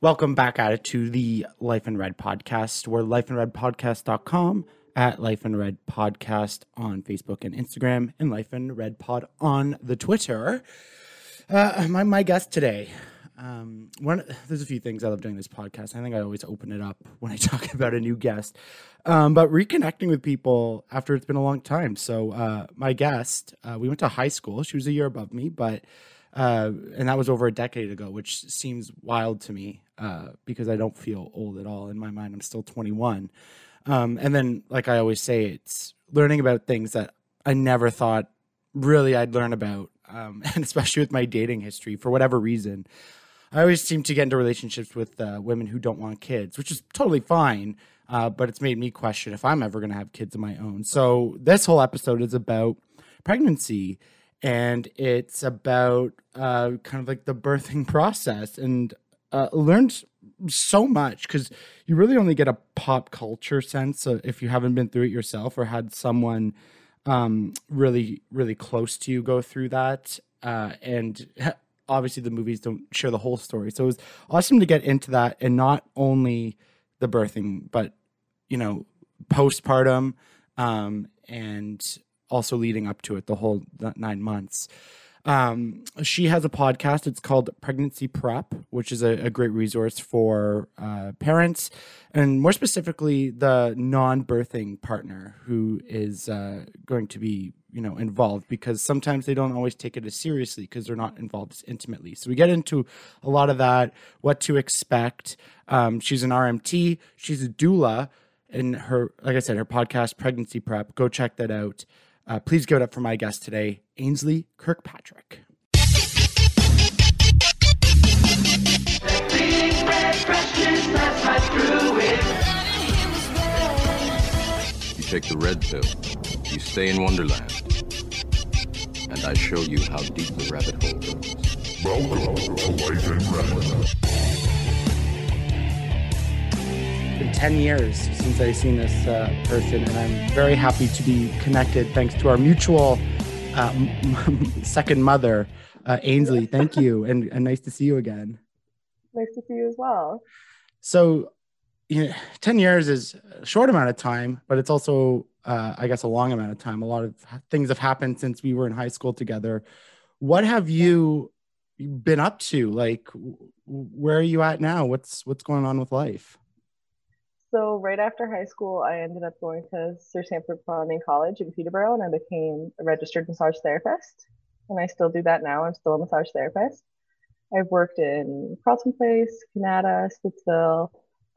Welcome back at it to the Life in Red podcast. We're lifeinredpodcast.com at Life in Red Podcast on Facebook and Instagram, and Life in Red Pod on the Twitter. Uh, my, my guest today, um, one, there's a few things I love doing this podcast. I think I always open it up when I talk about a new guest, um, but reconnecting with people after it's been a long time. So, uh, my guest, uh, we went to high school. She was a year above me, but uh, and that was over a decade ago, which seems wild to me uh, because I don't feel old at all. In my mind, I'm still 21. Um, and then, like I always say, it's learning about things that I never thought really I'd learn about. Um, and especially with my dating history, for whatever reason, I always seem to get into relationships with uh, women who don't want kids, which is totally fine. Uh, but it's made me question if I'm ever going to have kids of my own. So this whole episode is about pregnancy and it's about uh, kind of like the birthing process and uh, learned so much because you really only get a pop culture sense if you haven't been through it yourself or had someone um, really really close to you go through that uh, and obviously the movies don't share the whole story. So it was awesome to get into that and not only the birthing but you know postpartum um, and also leading up to it the whole nine months. Um, she has a podcast. It's called Pregnancy Prep, which is a, a great resource for uh, parents and more specifically the non-birthing partner who is uh, going to be you know involved because sometimes they don't always take it as seriously because they're not involved as intimately. So we get into a lot of that, what to expect. Um, she's an RMT. She's a doula. And her, like I said, her podcast, Pregnancy Prep. Go check that out. Uh, please give it up for my guest today, Ainsley Kirkpatrick. You take the red pill, you stay in Wonderland, and I show you how deep the rabbit hole goes. Welcome to Life in Red. Been 10 years since I've seen this uh, person, and I'm very happy to be connected thanks to our mutual uh, second mother, uh, Ainsley. Thank you, and, and nice to see you again. Nice to see you as well. So, you know, 10 years is a short amount of time, but it's also, uh, I guess, a long amount of time. A lot of things have happened since we were in high school together. What have you been up to? Like, where are you at now? What's what's going on with life? So right after high school, I ended up going to Sir Sandford Fleming College in Peterborough, and I became a registered massage therapist. And I still do that now. I'm still a massage therapist. I've worked in Carleton Place, Kanata, Stittsville,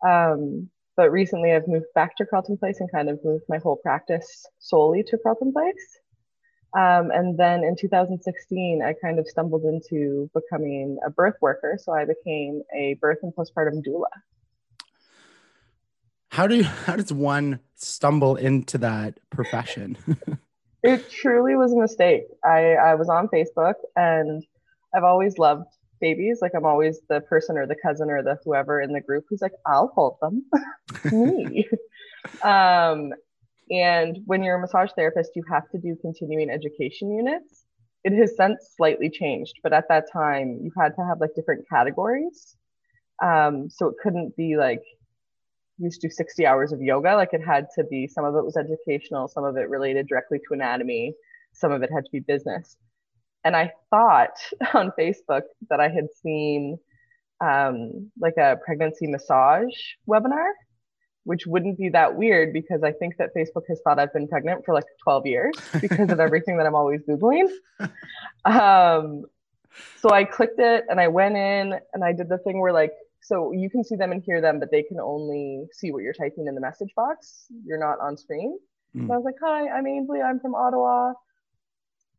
um, but recently I've moved back to Carleton Place and kind of moved my whole practice solely to Carleton Place. Um, and then in 2016, I kind of stumbled into becoming a birth worker. So I became a birth and postpartum doula how do you, how does one stumble into that profession? it truly was a mistake. I, I was on Facebook and I've always loved babies. Like I'm always the person or the cousin or the whoever in the group who's like, I'll hold them. Me. um, and when you're a massage therapist, you have to do continuing education units. It has since slightly changed, but at that time, you had to have like different categories. Um, so it couldn't be like used to do 60 hours of yoga. Like it had to be, some of it was educational, some of it related directly to anatomy, some of it had to be business. And I thought on Facebook that I had seen um, like a pregnancy massage webinar, which wouldn't be that weird because I think that Facebook has thought I've been pregnant for like 12 years because of everything that I'm always Googling. Um, so I clicked it and I went in and I did the thing where like so you can see them and hear them, but they can only see what you're typing in the message box. You're not on screen. Mm. So I was like, hi, I'm Ainsley. I'm from Ottawa.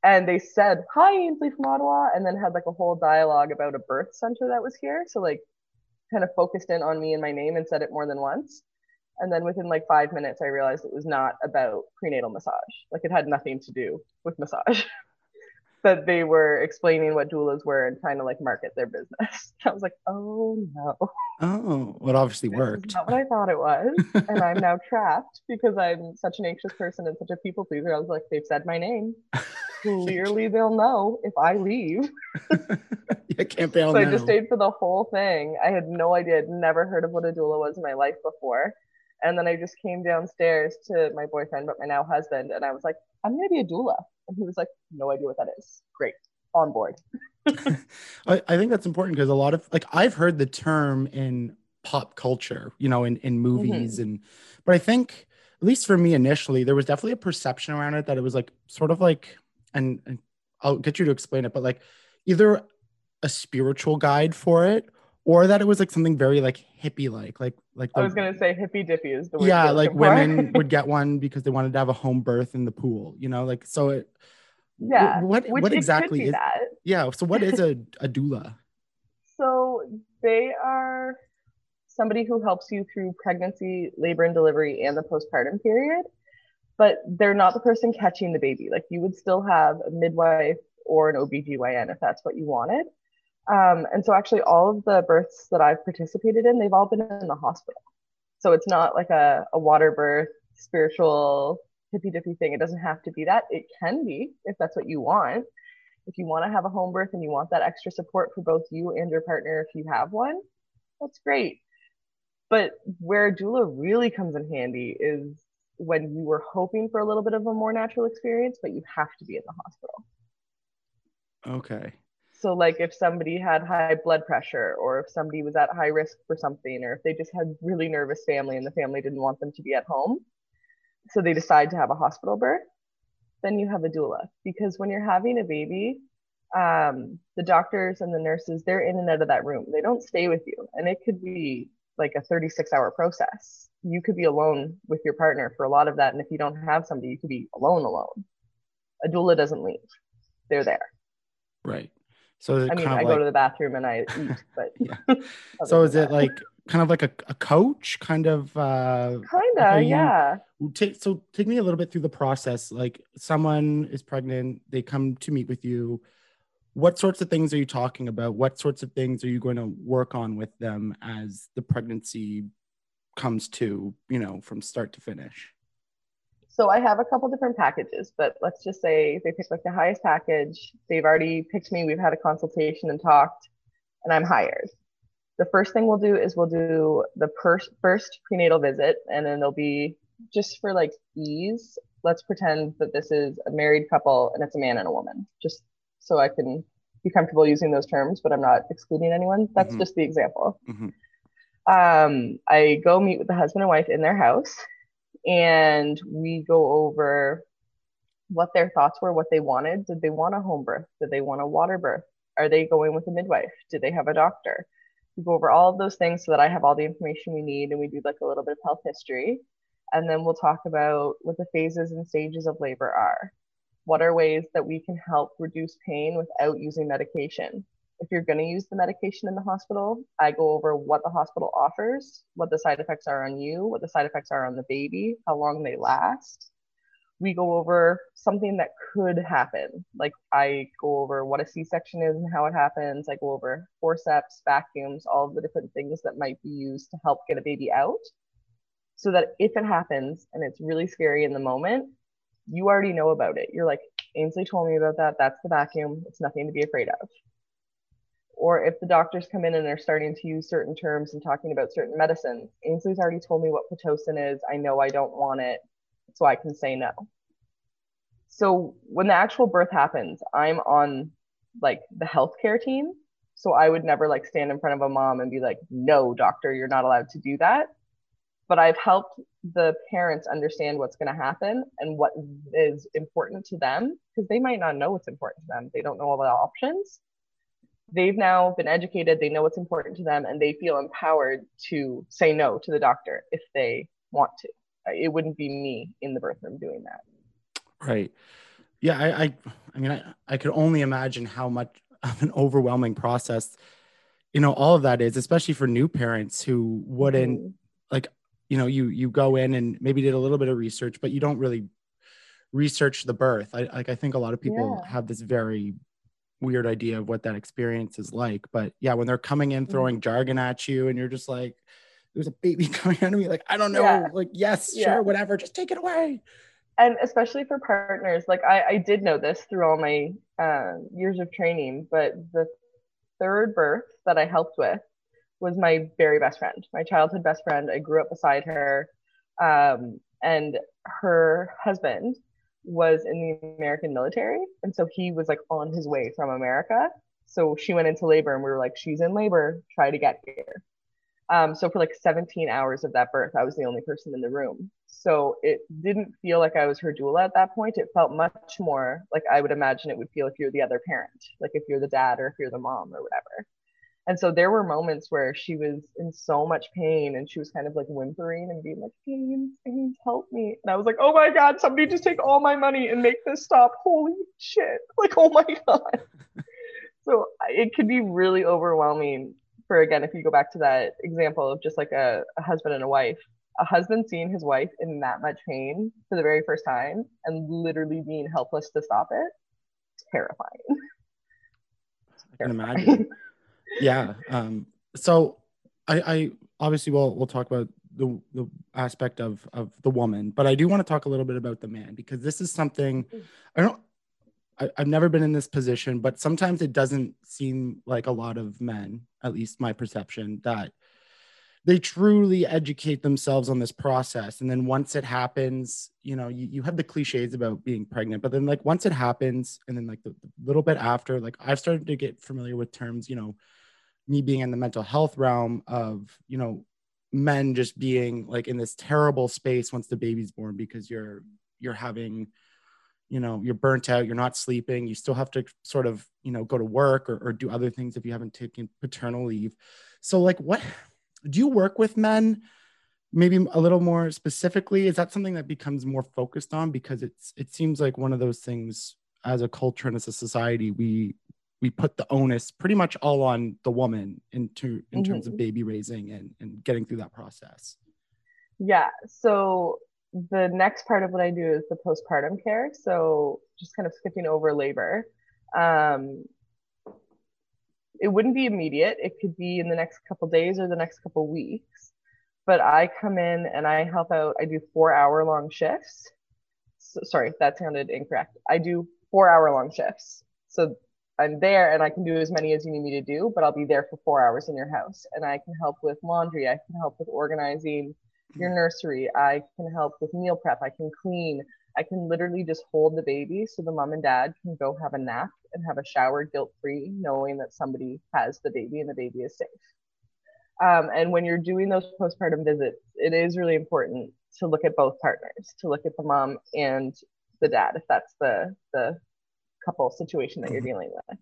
And they said, hi, Ainsley from Ottawa. And then had like a whole dialogue about a birth center that was here. So like kind of focused in on me and my name and said it more than once. And then within like five minutes, I realized it was not about prenatal massage. Like it had nothing to do with massage. that they were explaining what doulas were and trying to like market their business. I was like, oh no. Oh, well, it obviously worked. Not what I thought it was. and I'm now trapped because I'm such an anxious person and such a people pleaser. I was like, they've said my name. Clearly they'll know if I leave. I can't bail so I just stayed for the whole thing. I had no idea. I'd never heard of what a doula was in my life before. And then I just came downstairs to my boyfriend, but my now husband, and I was like, I'm gonna be a doula. And he was like, No idea what that is. Great. On board. I, I think that's important because a lot of like I've heard the term in pop culture, you know, in, in movies mm-hmm. and but I think at least for me initially, there was definitely a perception around it that it was like sort of like and, and I'll get you to explain it, but like either a spiritual guide for it or that it was like something very like hippie like like like I was gonna say hippie dippy is the word. yeah like women would get one because they wanted to have a home birth in the pool you know like so it yeah. what Which what exactly is that. yeah so what is a, a doula So they are somebody who helps you through pregnancy, labor and delivery, and the postpartum period, but they're not the person catching the baby. Like you would still have a midwife or an OBGYN if that's what you wanted. Um, and so actually all of the births that I've participated in, they've all been in the hospital. So it's not like a, a water birth, spiritual hippy dippy thing. It doesn't have to be that. It can be if that's what you want if you want to have a home birth and you want that extra support for both you and your partner if you have one, that's great. But where doula really comes in handy is when you were hoping for a little bit of a more natural experience, but you have to be in the hospital. okay So, like if somebody had high blood pressure, or if somebody was at high risk for something, or if they just had really nervous family and the family didn't want them to be at home, so they decide to have a hospital birth, then you have a doula. Because when you're having a baby, um, the doctors and the nurses, they're in and out of that room. They don't stay with you. And it could be like a 36 hour process. You could be alone with your partner for a lot of that. And if you don't have somebody, you could be alone, alone. A doula doesn't leave, they're there. right so I mean, kind I of go to the bathroom and I eat, but Yeah. so is it that- like kind of like a, a coach kind of uh kinda, yeah. take so take me a little bit through the process like someone is pregnant they come to meet with you what sorts of things are you talking about what sorts of things are you going to work on with them as the pregnancy comes to you know from start to finish So I have a couple different packages, but let's just say they pick like the highest package. They've already picked me. We've had a consultation and talked, and I'm hired. The first thing we'll do is we'll do the per- first prenatal visit, and then there'll be just for like ease. Let's pretend that this is a married couple and it's a man and a woman, just so I can be comfortable using those terms, but I'm not excluding anyone. That's Mhm. just the example. Mhm. Um, I go meet with the husband and wife in their house and we go over what their thoughts were, what they wanted. Did they want a home birth? Did they want a water birth? Are they going with a midwife? Do they have a doctor? We go over all of those things so that I have all the information we need and we do like a little bit of health history. And then we'll talk about what the phases and stages of labor are. What are ways that we can help reduce pain without using medication? If you're going to use the medication in the hospital, I go over what the hospital offers, what the side effects are on you, what the side effects are on the baby, how long they last. We go over something that could happen. Like I go over what a C section is and how it happens. I go over forceps, vacuums, all the different things that might be used to help get a baby out. So that if it happens and it's really scary in the moment, you already know about it. You're like, Ainsley told me about that. That's the vacuum. It's nothing to be afraid of or if the doctors come in and they're starting to use certain terms and talking about certain medicines, Ainsley's already told me what Pitocin is. I know I don't want it, so I can say no. So when the actual birth happens, I'm on like the healthcare team. So I would never like stand in front of a mom and be like, no, doctor, you're not allowed to do that. But I've helped the parents understand what's going to happen and what is important to them because they might not know what's important to them. They don't know all the options they've now been educated they know what's important to them and they feel empowered to say no to the doctor if they want to it wouldn't be me in the birth room doing that right yeah i i, I mean I, I could only imagine how much of an overwhelming process you know all of that is especially for new parents who wouldn't Mhm. like you know you you go in and maybe did a little bit of research but you don't really research the birth i like i think a lot of people Yeah. have this very weird idea of what that experience is like but yeah when they're coming in Mhm. throwing jargon at you and you're just like there's a baby coming out of me like i don't know Yeah. like yes Yeah. sure whatever just take it away and especially for partners like i, I did know this through all my uh, years of training but the third birth that I helped with was my very best friend, my childhood best friend. I grew up beside her. Um, and her husband was in the American military. And so he was like on his way from America. So she went into labor and we were like, she's in labor, try to get here. Um, so for like 17 hours of that birth, I was the only person in the room. So it didn't feel like I was her doula at that point. It felt much more like I would imagine it would feel if you're the other parent, like if you're the dad or if you're the mom or whatever. And so there were moments where she was in so much pain and she was kind of like whimpering and being like, Pains, pains, help me. And I was like, oh my God, somebody just take all my money and make this stop. Holy shit. Like, oh my God. so it could be really overwhelming for, again, if you go back to that example of just like a, a husband and a wife, a husband seeing his wife in that much pain for the very first time and literally being helpless to stop it, terrifying. I can imagine. Yeah. Um, so I, I obviously will we'll talk about the the aspect of of the woman, but I do want to talk a little bit about the man because this is something I don't I, I've never been in this position, but sometimes it doesn't seem like a lot of men, at least my perception, that they truly educate themselves on this process and then once it happens you know you, you have the cliches about being pregnant but then like once it happens and then like the, the little bit after like i've started to get familiar with terms you know me being in the mental health realm of you know men just being like in this terrible space once the baby's born because you're you're having you know you're burnt out you're not sleeping you still have to sort of you know go to work or, or do other things if you haven't taken paternal leave. So like what do you work with men maybe a little more specifically? Is that something that becomes more focused on? Because it's it seems like one of those things as a culture and as a society we we put the onus pretty much all on the woman into in mm-hmm. terms of baby raising and, and getting through that process. Yeah so the next part of what i do is the postpartum care so just kind of skipping over labor. Um, it wouldn't be immediate. It could be in the next couple days or the next couple weeks but i come in and i help out. I do four hour long shifts. So, sorry that sounded incorrect. I do four hour long shifts. So I'm there and I can do as many as you need me to do, but I'll be there for four hours in your house. And I can help with laundry. I can help with organizing your nursery. I can help with meal prep. I can clean. I can literally just hold the baby so the mom and dad can go have a nap and have a shower guilt free, knowing that somebody has the baby and the baby is safe. Um, and when you're doing those postpartum visits, it is really important to look at both partners, to look at the mom and the dad, if that's the the couple situation that you're dealing with.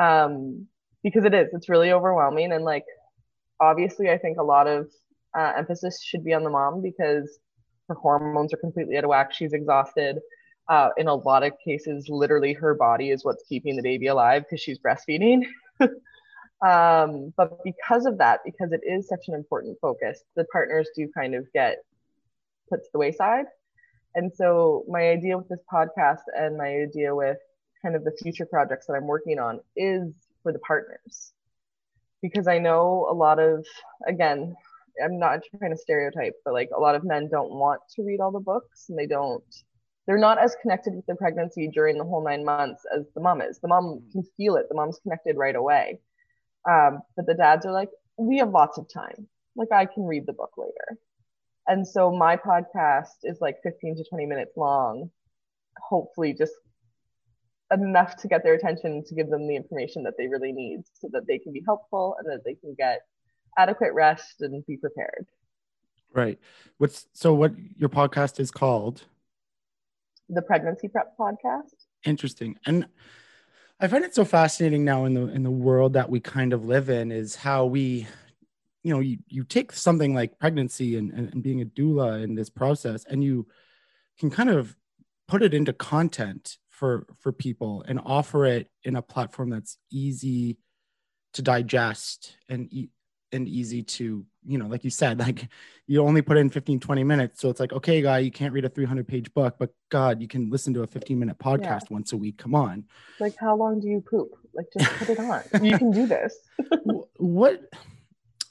Um, because it is it's really overwhelming. And like obviously i think a lot of uh, emphasis should be on the mom because her hormones are completely out of whack. She's exhausted. Uh, in a lot of cases literally her body is what's keeping the baby alive because she's breastfeeding. Um, but because of that because it is such an important focus the partners do kind of get put to the wayside. And so my idea with this podcast and my idea with kind of the future projects that I'm working on is for the partners. Because I know a lot of, again, I'm not trying to stereotype, but like a lot of men don't want to read all the books and they don't, they're not as connected with the pregnancy during the whole nine months as the mom is. The mom can feel it, the mom's connected right away. Um, but the dads are like, we have lots of time. Like I can read the book later. And so my podcast is like 15 to 20 minutes long, hopefully just enough to get their attention to give them the information that they really need so that they can be helpful and that they can get adequate rest and be prepared. Right. What's so what your podcast is called? The Pregnancy Prep Podcast. Interesting. And I find it so fascinating now in the in the world that we kind of live in is how we you know you, you take something like pregnancy and, and, and being a doula in this process and you can kind of put it into content for for people and offer it in a platform that's easy to digest and e- and easy to you know like you said like you only put in 15 20 minutes. So it's like okay guy you can't read a 300 page book but god you can listen to a 15 minute podcast yeah. once a week. Come on. Like how long do you poop? Like just put it on. You can do this. What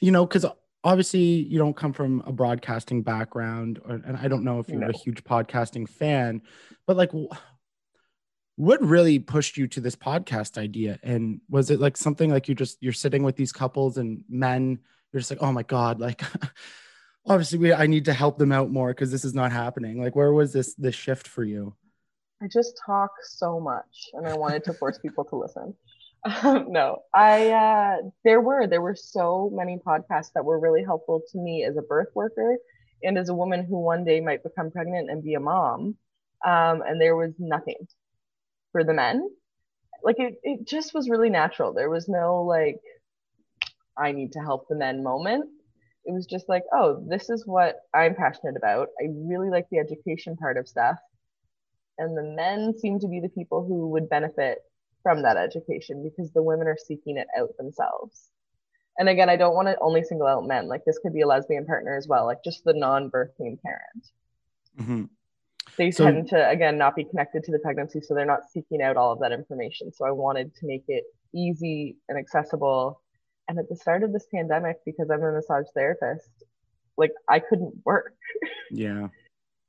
you know because obviously you don't come from a broadcasting background or, and i don't know if you're no. a huge podcasting fan but like what really pushed you to this podcast idea and was it like something like you just you're sitting with these couples and men you're just like oh my god like obviously we i need to help them out more because this is not happening like where was this this shift for you I just talk so much and I wanted to force people to listen. Um, no, I uh, there were there were so many podcasts that were really helpful to me as a birth worker and as a woman who one day might become pregnant and be a mom. Um, and there was nothing for the men. Like it, it just was really natural. There was no like, I need to help the men moment. It was just like, oh, this is what I'm passionate about. I really like the education part of stuff and the men seem to be the people who would benefit from that education because the women are seeking it out themselves. And again, I don't want to only single out men. Like this could be a lesbian partner as well, like just the non-birthing parent. Mm-hmm. They so, tend to again not be connected to the pregnancy, so they're not seeking out all of that information. So I wanted to make it easy and accessible. And at the start of this pandemic, because I'm a massage therapist, like I couldn't work. Yeah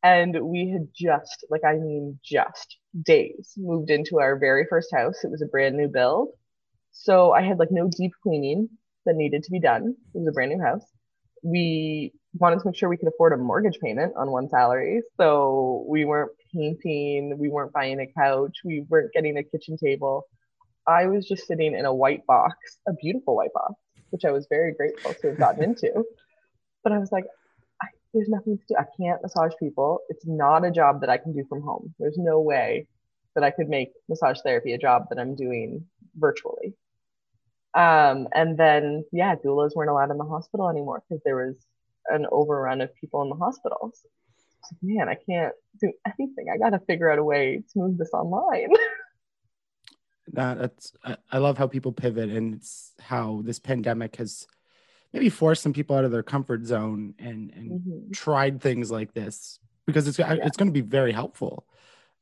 and we had just like i mean just days moved into our very first house it was a brand new build so i had like no deep cleaning that needed to be done it was a brand new house we wanted to make sure we could afford a mortgage payment on one salary so we weren't painting we weren't buying a couch we weren't getting a kitchen table i was just sitting in a white box a beautiful white box which i was very grateful to have gotten into but i was like I, there's nothing to do. I can't massage people. It's not a job that I can do from home. There's no way that I could make massage therapy a job that I'm doing virtually. Um, and then, yeah, doulas weren't allowed in the hospital anymore because there was an overrun of people in the hospitals. Man, I can't do anything. I got to figure out a way to move this online. that, that's I, I love how people pivot and it's how this pandemic has maybe forced some people out of their comfort zone and and mm-hmm. tried things like this because it's yeah. it's going to be very helpful.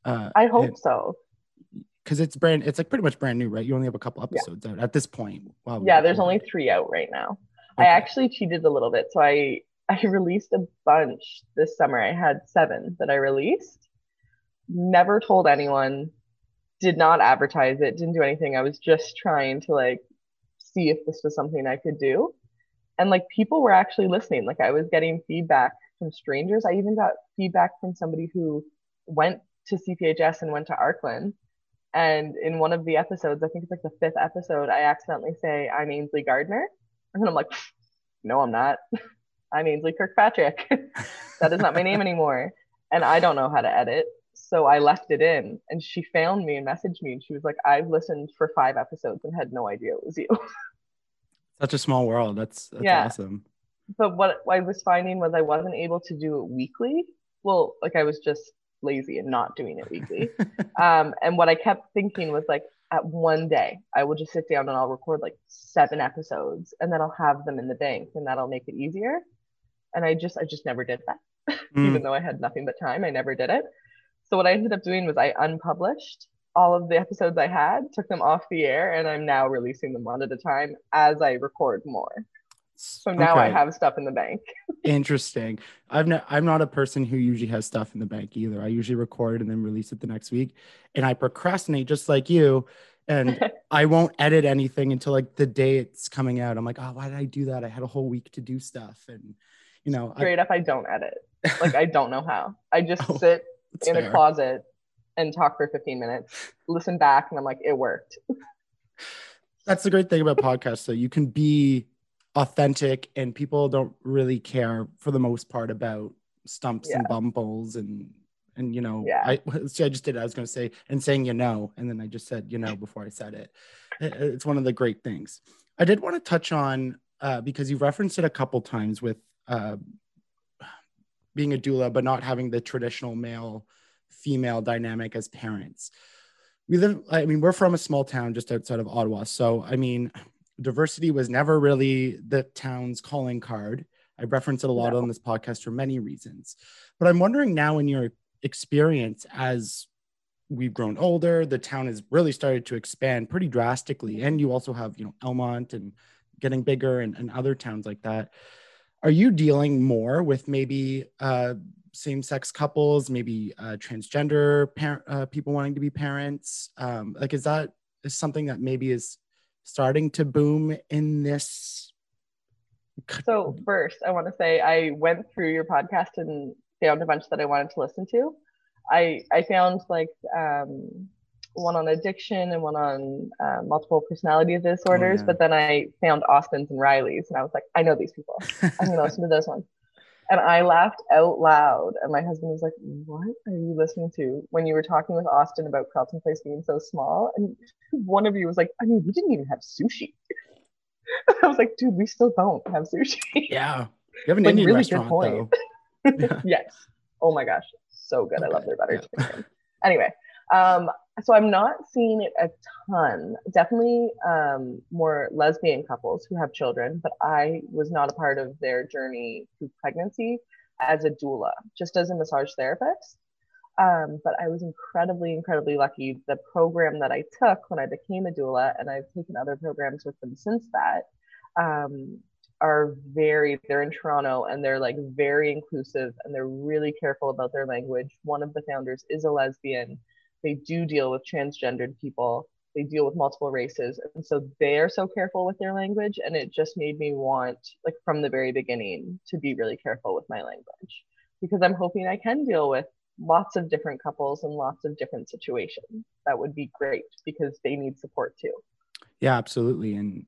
Uh, I hope and, so. Because it's brand, it's like pretty much brand new, right? You only have a couple episodes yeah. out at this point. Wow. Yeah, there's only three out right now. Okay. I actually cheated a little bit, so I I released a bunch this summer. I had seven that I released. Never told anyone. Did not advertise it. Didn't do anything. I was just trying to like see if this was something I could do and like people were actually listening like i was getting feedback from strangers i even got feedback from somebody who went to cphs and went to Arklan and in one of the episodes i think it's like the fifth episode i accidentally say i'm ainsley gardner and i'm like no i'm not i'm ainsley kirkpatrick that is not my name anymore and i don't know how to edit so i left it in and she found me and messaged me and she was like i've listened for five episodes and had no idea it was you Such a small world. That's, that's yeah. awesome. But what I was finding was I wasn't able to do it weekly. Well, like I was just lazy and not doing it weekly. um, and what I kept thinking was like, at one day, I will just sit down and I'll record like seven episodes, and then I'll have them in the bank, and that'll make it easier. And I just, I just never did that, mm. even though I had nothing but time. I never did it. So what I ended up doing was I unpublished all of the episodes I had, took them off the air, and I'm now releasing them one at a time as I record more. So now okay. I have stuff in the bank. Interesting. I've not, I'm not a person who usually has stuff in the bank either. I usually record and then release it the next week, and I procrastinate just like you. And I won't edit anything until like the day it's coming out. I'm like, oh, why did I do that? I had a whole week to do stuff, and you know, straight I, up, I don't edit. Like I don't know how. I just oh, sit in fair. a closet and talk for 15 minutes, listen back, and I'm like, it worked. That's the great thing about podcasts. though you can be authentic, and people don't really care for the most part about stumps yeah. and bumbles and and you know yeah. I, I just did i was going to say and saying you know and then i just said you know before i said it it's one of the great things i did want to touch on uh, because you referenced it a couple times with uh, being a doula but not having the traditional male female dynamic as parents. We live, I mean, we're from a small town just outside of Ottawa. So, I mean, diversity was never really the town's calling card. I reference it a lot no. on this podcast for many reasons. But I'm wondering now, in your experience as we've grown older, the town has really started to expand pretty drastically. And you also have, you know, Almonte and getting bigger and, and other towns like that. Are you dealing more with maybe uh, same-sex couples, maybe uh, transgender uh, people wanting to be parents. Um, like, is that is something that maybe is starting to boom in this? So first, I want to say I went through your podcast and found a bunch that I wanted to listen to. I I found like um, one on addiction and one on uh, multiple personality disorders, Oh, yeah. but then I found Austin's and Riley's, and I was like, I know these people. I'm gonna listen to this one. And I laughed out loud, and my husband was like, "What are you listening to?" When you were talking with Austin about Carleton Place being so small, and one of you was like, "I mean, we didn't even have sushi." I was like, "Dude, we still don't have sushi." yeah, you have an Like, Indian really good restaurant point. though. Yeah. yes. Oh my gosh, so good. I love their butter yeah. chicken. Anyway, um, so I'm not seeing it a ton. Definitely um, more lesbian couples who have children, but I was not a part of their journey through pregnancy as a doula, just as a massage therapist. Um, but I was incredibly, incredibly lucky. The program that I took when I became a doula, and I've taken other programs with them since that, um, are very, they're in Toronto and they're like very inclusive and they're really careful about their language. One of the founders is a lesbian. They do deal with transgendered people, they deal with multiple races. And so they're so careful with their language. And it just made me want, like, from the very beginning, to be really careful with my language because I'm hoping I can deal with lots of different couples and lots of different situations. That would be great because they need support too. Yeah, absolutely. And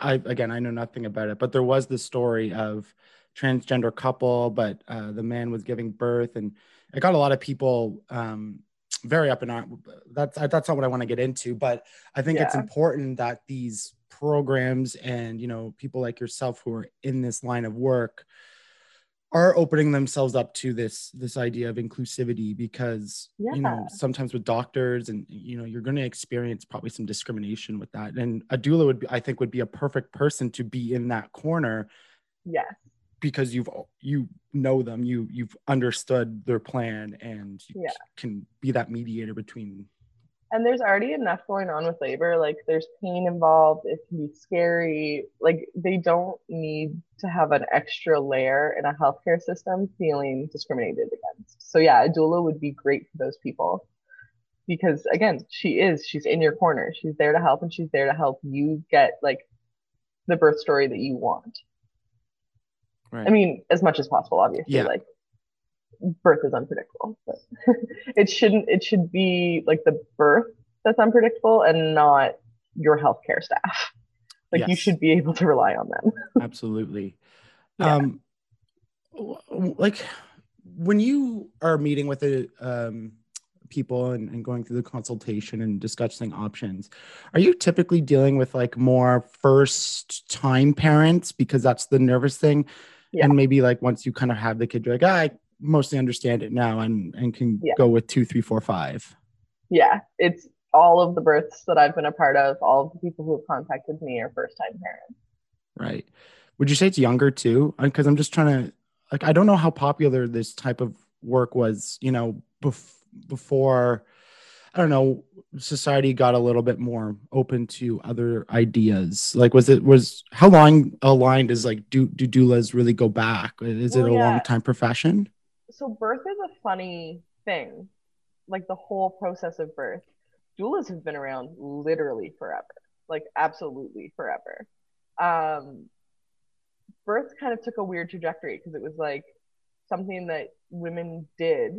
I again, I know nothing about it, but there was the story of transgender couple, but uh, the man was giving birth, and it got a lot of people um, very up and arms. That's that's not what I want to get into, but I think it's important that these programs and you know people like yourself who are in this line of work are opening themselves up to this this idea of inclusivity because you know sometimes with doctors and you know you're going to experience probably some discrimination with that and a doula would be i think would be a perfect person to be in that corner Yes. Because you've you know them you you've understood their plan and you Yeah. can be that mediator between and there's already enough going on with labor like there's pain involved it can be scary like they don't need to have an extra layer in a healthcare system feeling discriminated against so yeah a doula would be great for those people because again she is she's in your corner she's there to help and she's there to help you get like the birth story that you want right. I mean as much as possible obviously Yeah. like birth is unpredictable but it shouldn't it should be like the birth that's unpredictable and not your healthcare staff. Like you should be able to rely on them. Absolutely. Yeah. um like when you are meeting with the um people and, and going through the consultation and discussing options are you typically dealing with like more first time parents because that's the nervous thing Yeah. and maybe like once you kind of have the kid you're like "Ah, i mostly understand it now and and can Yeah. go with two three four five yeah it's all of the births that i've been a part of all of the people who have contacted me are first time parents Right. Would you say it's younger too? Because I'm just trying to like I don't know how popular this type of work was, you know, bef- before I don't know, society got a little bit more open to other ideas. Like was it was how long aligned is like do do doulas really go back? Is it a yeah. long time profession? so birth is a funny thing like the whole process of birth doulas have been around literally forever like absolutely forever um birth kind of took a weird trajectory because it was like something that women did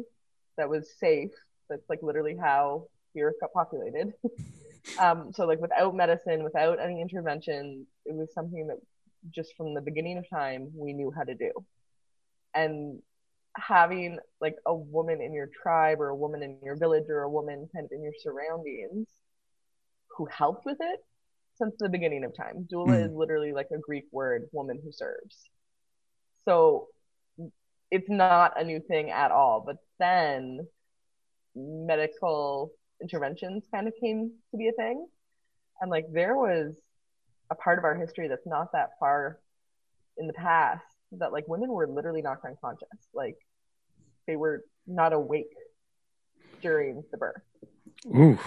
that was safe that's like literally how the earth got populated um so like without medicine without any intervention it was something that just from the beginning of time we knew how to do and having like a woman in your tribe or a woman in your village or a woman kind of in your surroundings who helped with it since the beginning of time. Doula Mm. is literally like a Greek word, woman who serves. So it's not a new thing at all. But then medical interventions kind of came to be a thing. And like there was a part of our history that's not that far in the past that like women were literally knocked unconscious. Like they were not awake during the birth Ooh.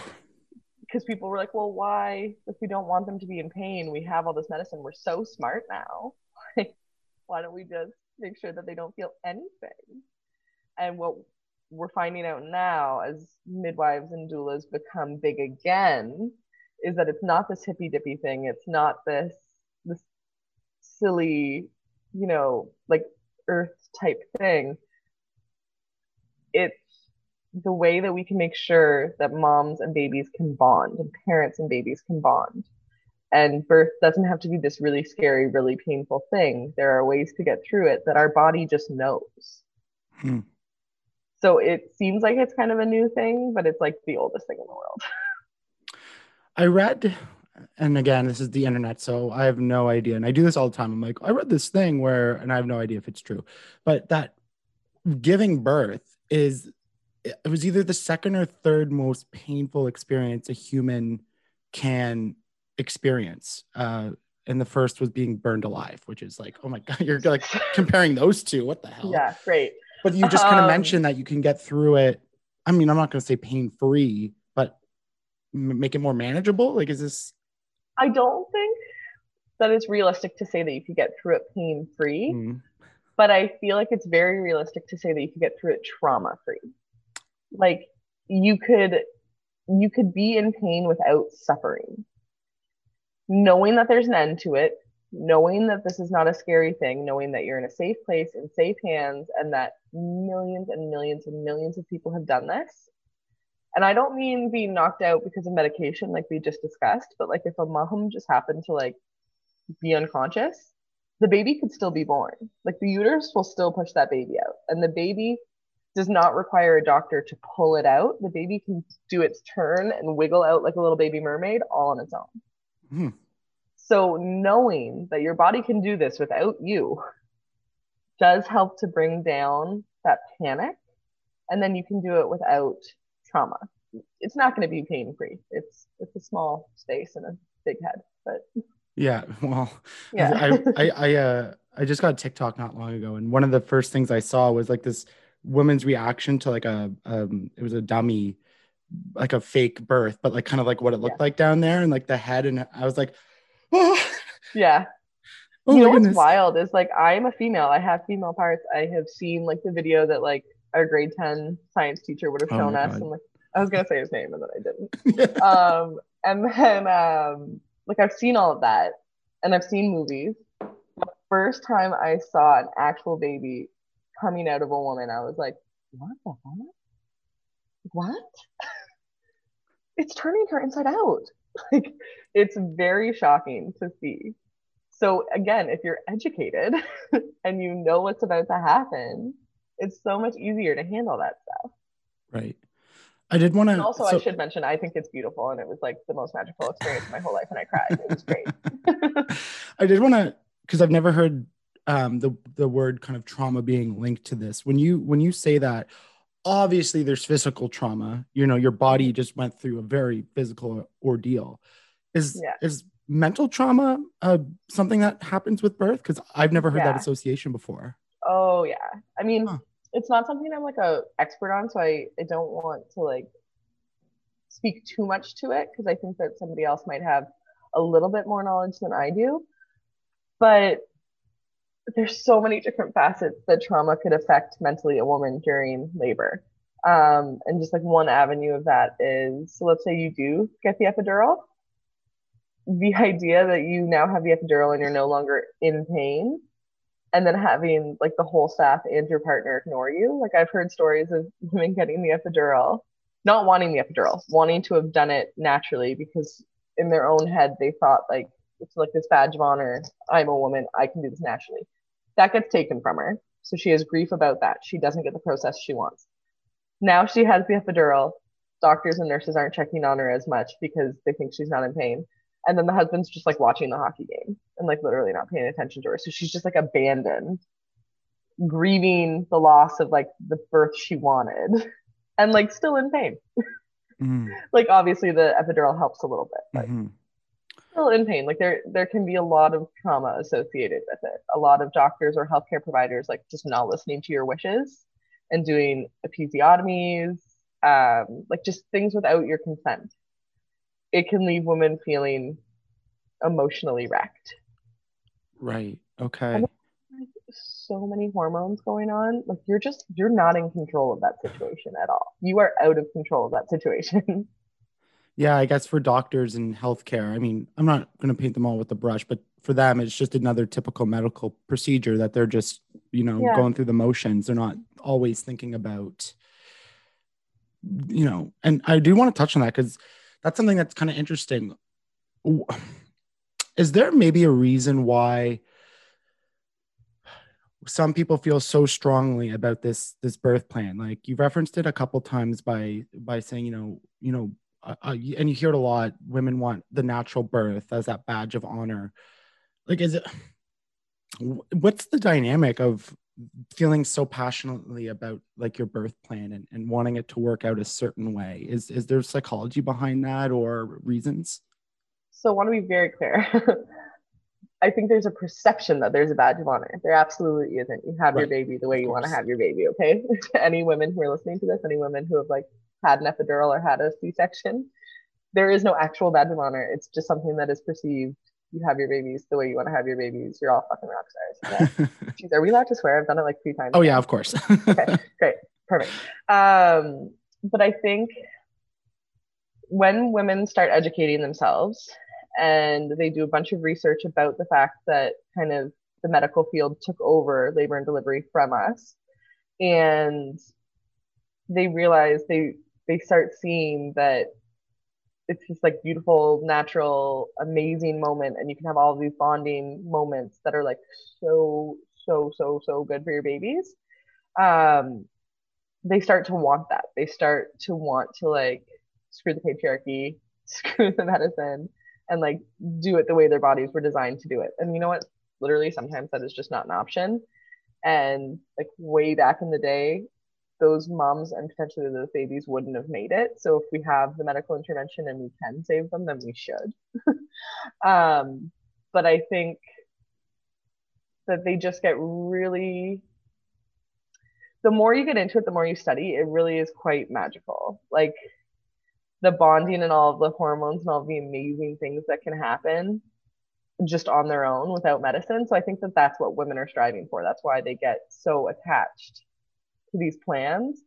because people were like, well, why, if we don't want them to be in pain, we have all this medicine. We're so smart now. Why don't we just make sure that they don't feel anything? And what we're finding out now as midwives and doulas become big again is that it's not this hippy dippy thing. It's not this this silly, you know, like earth type thing. It's the way that we can make sure that moms and babies can bond and parents and babies can bond. And birth doesn't have to be this really scary, really painful thing. There are ways to get through it that our body just knows. Hmm. So it seems like it's kind of a new thing, but it's like the oldest thing in the world. I read, and again, this is the internet, so I have no idea. And I do this all the time. I'm like, I read this thing where, and I have no idea if it's true, but that giving birth is, it was either the second or third most painful experience a human can experience. Uh, and the first was being burned alive, which is like, oh my God, you're like comparing those two. What the hell? Yeah, great. But you just kind of Um, mentioned that you can get through it. I mean, I'm not going to say pain free, but make it more manageable. Like, is this? I don't think that it's realistic to say that you could get through it pain free, Mm, but I feel like it's very realistic to say that you could get through it trauma free. Like you could you could be in pain without suffering. Knowing that there's an end to it, knowing that this is not a scary thing, knowing that you're in a safe place in safe hands and that millions and millions and millions of people have done this. And I don't mean being knocked out because of medication like we just discussed, but like if a mom just happened to like be unconscious, the baby could still be born. Like the uterus will still push that baby out. And the baby does not require a doctor to pull it out. The baby can do its turn and wiggle out like a little baby mermaid all on its own. Hmm. So knowing that your body can do this without you does help to bring down that panic. And then you can do it without trauma. It's not going to be pain free. It's it's a small space and a big head, but Yeah. Well, yeah. I, I, I, uh, I just got TikTok not long ago, and one of the first things I saw was like this woman's reaction to like a, um, it was a dummy, like a fake birth, but like kind of like what it looked Yeah. like down there, and like the head, and I was like, yeah. oh you know what's wild is like I'm a female. I have female parts. I have seen like the video that like our grade 10 science teacher would have Oh shown my us. God. And like I was gonna say his name and then I didn't. um and then um like I've seen all of that and I've seen movies. The first time I saw an actual baby coming out of a woman, I was like, what the hell? What? it's turning her inside out. Like it's very shocking to see. So again, if you're educated and you know what's about to happen, it's so much easier to handle that stuff. right. I did want to. Also, I should mention, I think it's beautiful, and it was like the most magical experience of my whole life, and I cried. It was great. I did want to because I've never heard um, the the word kind of trauma being linked to this. When you when you say that, obviously there's physical trauma. You know, your body just went through a very physical ordeal. Is Yeah. is mental trauma uh, something that happens with birth? Because I've never heard that association before. Oh yeah. I mean, Huh. it's not something I'm like a expert on, so I, I don't want to like speak too much to it because I think that somebody else might have a little bit more knowledge than I do. But there's so many different facets that trauma could affect mentally a woman during labor. Um, and just like one avenue of that is so let's say you do get the epidural. The idea that you now have the epidural and you're no longer in pain and then having like the whole staff and your partner ignore you. Like I've heard stories of women getting the epidural, not wanting the epidural, wanting to have done it naturally because in their own head they thought like it's like this badge of honor. I'm a woman, I can do this naturally. That gets taken from her. So she has grief about that. She doesn't get the process she wants. Now she has the epidural. Doctors and nurses aren't checking on her as much because they think she's not in pain. And then the husband's just like watching the hockey game and like literally not paying attention to her. So she's just like abandoned, grieving the loss of like the birth she wanted and like still in pain. Mhm, Like obviously the epidural helps a little bit, but mhm. Still in pain. Like there there can be a lot of trauma associated with it. A lot of doctors or healthcare providers like just not listening to your wishes and doing episiotomies, um, like just things without your consent. It can leave women feeling emotionally wrecked. Right. Okay. so many hormones going on. Like you're just you're not in control of that situation at all. You are out of control of that situation. Yeah, I guess for doctors and healthcare, I mean, I'm not going to paint them all with a brush, but for them, it's just another typical medical procedure that they're just, you know, Yeah. going through the motions. They're not always thinking about, you know, and I do want to touch on that because that's something that's kind of interesting. Is there maybe a reason why some people feel so strongly about this this birth plan? Like you referenced it a couple times by by saying, you know, you know, uh, uh, and you hear it a lot. Women want the natural birth as that badge of honor. Like, is it? What's the dynamic of feeling so passionately about like your birth plan and, and wanting it to work out a certain way? Is is there psychology behind that or reasons? So I want to be very clear. I think there's a perception that there's a badge of honor. There absolutely isn't. You have your baby the way you want to have your baby, okay? any women who are listening to this, any women who have like had an epidural or had a C-section, there is no actual badge of honor. It's just something that is perceived. You have your babies the way you want to have your babies. You're all fucking rock stars. Yeah. Jeez, are we allowed to swear? I've done it like three times. oh yeah, of course. okay, great, perfect. Um, but I think when women start educating themselves and they do a bunch of research about the fact that kind of the medical field took over labor and delivery from us and they realize they they start seeing that it's this like beautiful natural amazing moment and you can have all these bonding moments that are like so so so so good for your babies um they start to want that. They start to want to like screw the patriarchy screw the medicine and like do it the way their bodies were designed to do it. And you know what? Literally sometimes that is just not an option. And like way back in the day those moms and potentially those babies wouldn't have made it. So if we have the medical intervention and we can save them then we should. Um but i think that they just get really the more you get into it the more you study it really is quite magical. Like the bonding and all of the hormones and all the amazing things that can happen just on their own without medicine. So i think that that's what women are striving for. That's why they get so attached to these plans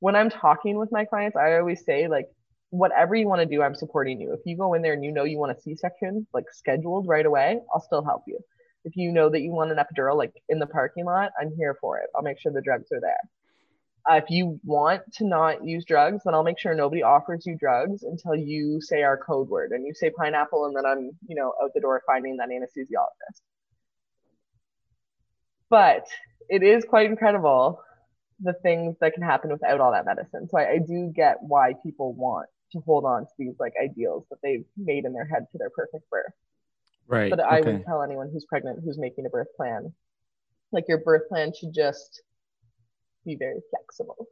when i'm talking with my clients i always say like whatever you want to do i'm supporting you. If you go in there and you know you want a c-section like scheduled right away i'll still help you. If you know that you want an epidural like in the parking lot i'm here for it. I'll make sure the drugs are there. Uh, if you want to not use drugs then i'll make sure nobody offers you drugs until you say our code word and you say pineapple and then i'm you know out the door finding that anesthesiologist. But it is quite incredible the things that can happen without all that medicine so I, I do get why people want to hold on to these like ideals that they've made in their head to their perfect birth right. but I okay. would tell anyone who's pregnant who's making a birth plan, like your birth plan should just be very flexible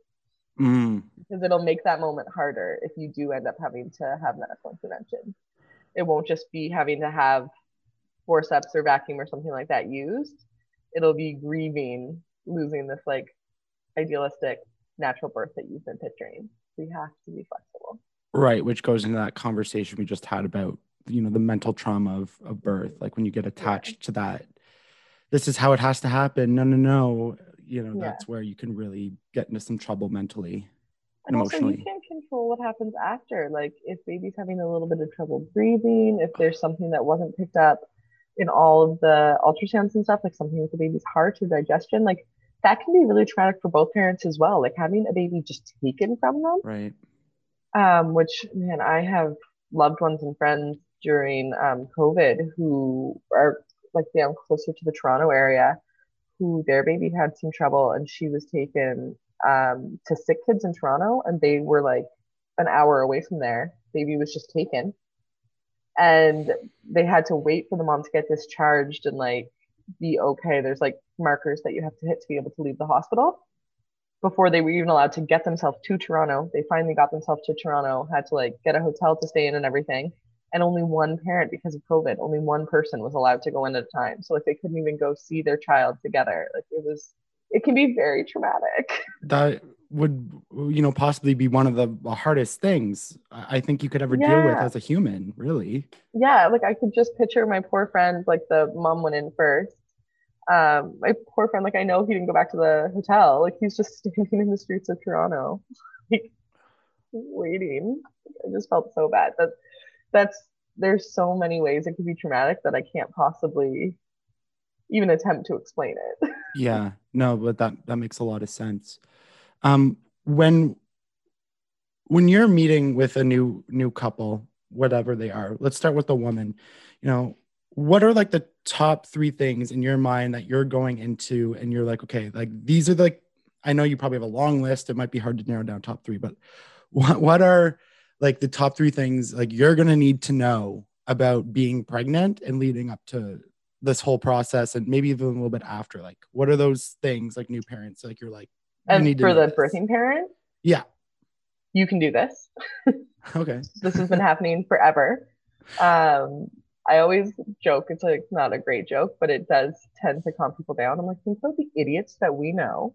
Mm, because it'll make that moment harder if you do end up having to have medical intervention. It won't just be having to have forceps or vacuum or something like that used. It'll be grieving losing this like idealistic natural birth that you've been picturing. We have to be flexible. right. Which goes into that conversation we just had about, you know, the mental trauma of, of birth. Like when you get attached to that, this is how it has to happen. No, no, no. You know, Yeah. that's where you can really get into some trouble mentally. And also, emotionally. you can't control what happens after. Like, if baby's having a little bit of trouble breathing, if there's something that wasn't picked up in all of the ultrasounds and stuff, like something with the baby's heart or digestion, like that can be really traumatic for both parents as well. Like having a baby just taken from them, Right. um, which man, I have loved ones and friends during um, COVID who are like down closer to the Toronto area, who their baby had some trouble and she was taken um, to sick kids in Toronto, and they were like an hour away from there. Baby was just taken, and they had to wait for the mom to get discharged and like be okay. There's like markers that you have to hit to be able to leave the hospital before they were even allowed to get themselves to Toronto. They finally got themselves to Toronto, had to like get a hotel to stay in and everything. And only one parent, because of COVID, only one person was allowed to go in at a time. So like they couldn't even go see their child together. Like it was, it can be very traumatic. That would, you know, possibly be one of the hardest things I think you could ever deal with as a human, really. yeah, like I could just picture my poor friend, like the mom went in first. Um, my poor friend, like I know he didn't go back to the hotel. Like he's just standing in the streets of Toronto, like waiting. I just felt so bad. That that's there's so many ways it could be traumatic that I can't possibly even attempt to explain it. yeah, no, but that that makes a lot of sense. Um, when when you're meeting with a new new couple, whatever they are, let's start with the woman. You know, what are like the top three things in your mind that you're going into, and you're like, okay, like these are like, I know you probably have a long list. It might be hard to narrow down top three, but what what are like the top three things like you're gonna need to know about being pregnant and leading up to this whole process and maybe even a little bit after? Like what are those things like new parents like you're like you and for the this. birthing parent? Yeah. You can do this. Okay. This has been happening forever. Um i always joke it's like not a great joke but it does tend to calm people down. I'm like think about the idiots that we know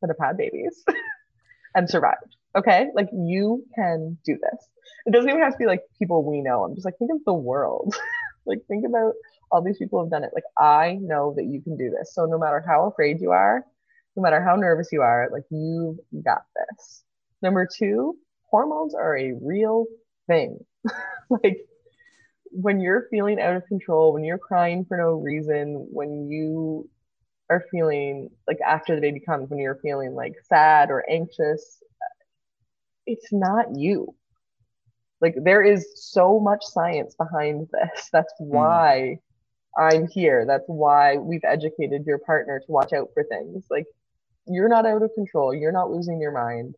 that have had babies and survived okay? Like you can do this. It doesn't even have to be like people we know. I'm just like think of the world. Like think about all these people have done it. Like i know that you can do this. So no matter how afraid you are no matter how nervous you are like you've got this. Number two hormones are a real thing. Like when you're feeling out of control when you're crying for no reason when you are feeling like after the baby comes when you're feeling like sad or anxious it's not you. Like there is so much science behind this. That's why mm. i'm here. That's why we've educated your partner to watch out for things. Like you're not out of control. You're not losing your mind.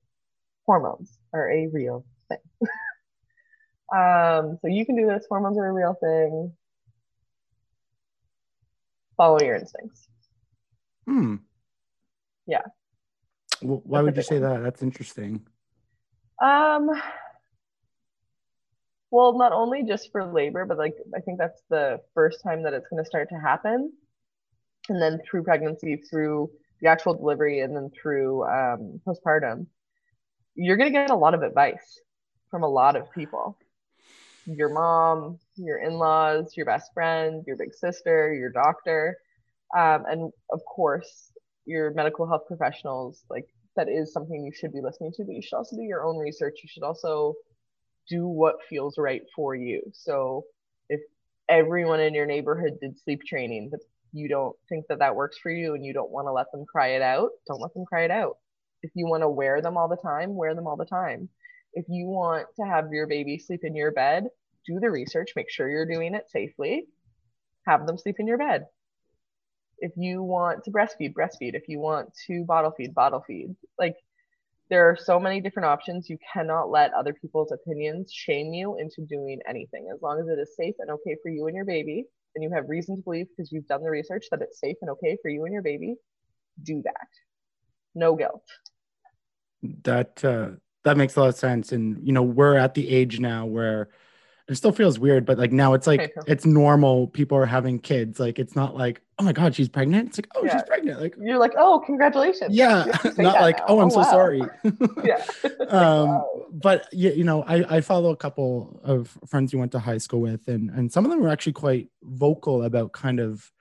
Hormones are a real thing um so you can do this. Hormones are a real thing. Follow your instincts. Hmm. Yeah. Well, why would you say that? That's interesting. Um well, not only just for labor, but like I think that's the first time that it's going to start to happen. And then through pregnancy, through the actual delivery, and then through um, postpartum, you're going to get a lot of advice from a lot of people your mom, your in laws, your best friend, your big sister, your doctor, um, and of course, your medical health professionals. Like, that is something you should be listening to, but you should also do your own research. You should also do what feels right for you. So if everyone in your neighborhood did sleep training, but you don't think that that works for you and you don't want to let them cry it out, don't let them cry it out. If you want to wear them all the time, wear them all the time. If you want to have your baby sleep in your bed, do the research, make sure you're doing it safely, have them sleep in your bed. If you want to breastfeed, breastfeed. If you want to bottle feed, bottle feed. Like there are so many different options. You cannot let other people's opinions shame you into doing anything. As long as it is safe and okay for you and your baby, and you have reason to believe because you've done the research that it's safe and okay for you and your baby, do that. No guilt. That uh, that makes a lot of sense. And you know, we're at the age now where it still feels weird, but like now it's like it's normal. People are having kids. Like it's not like, oh my god, she's pregnant. It's like, oh, yeah. she's pregnant. Like you're like, oh, congratulations. Yeah, not like, now. oh, I'm oh, so wow. sorry. yeah. um, wow. but you, you know, I I follow a couple of friends you went to high school with, and and some of them were actually quite vocal about kind of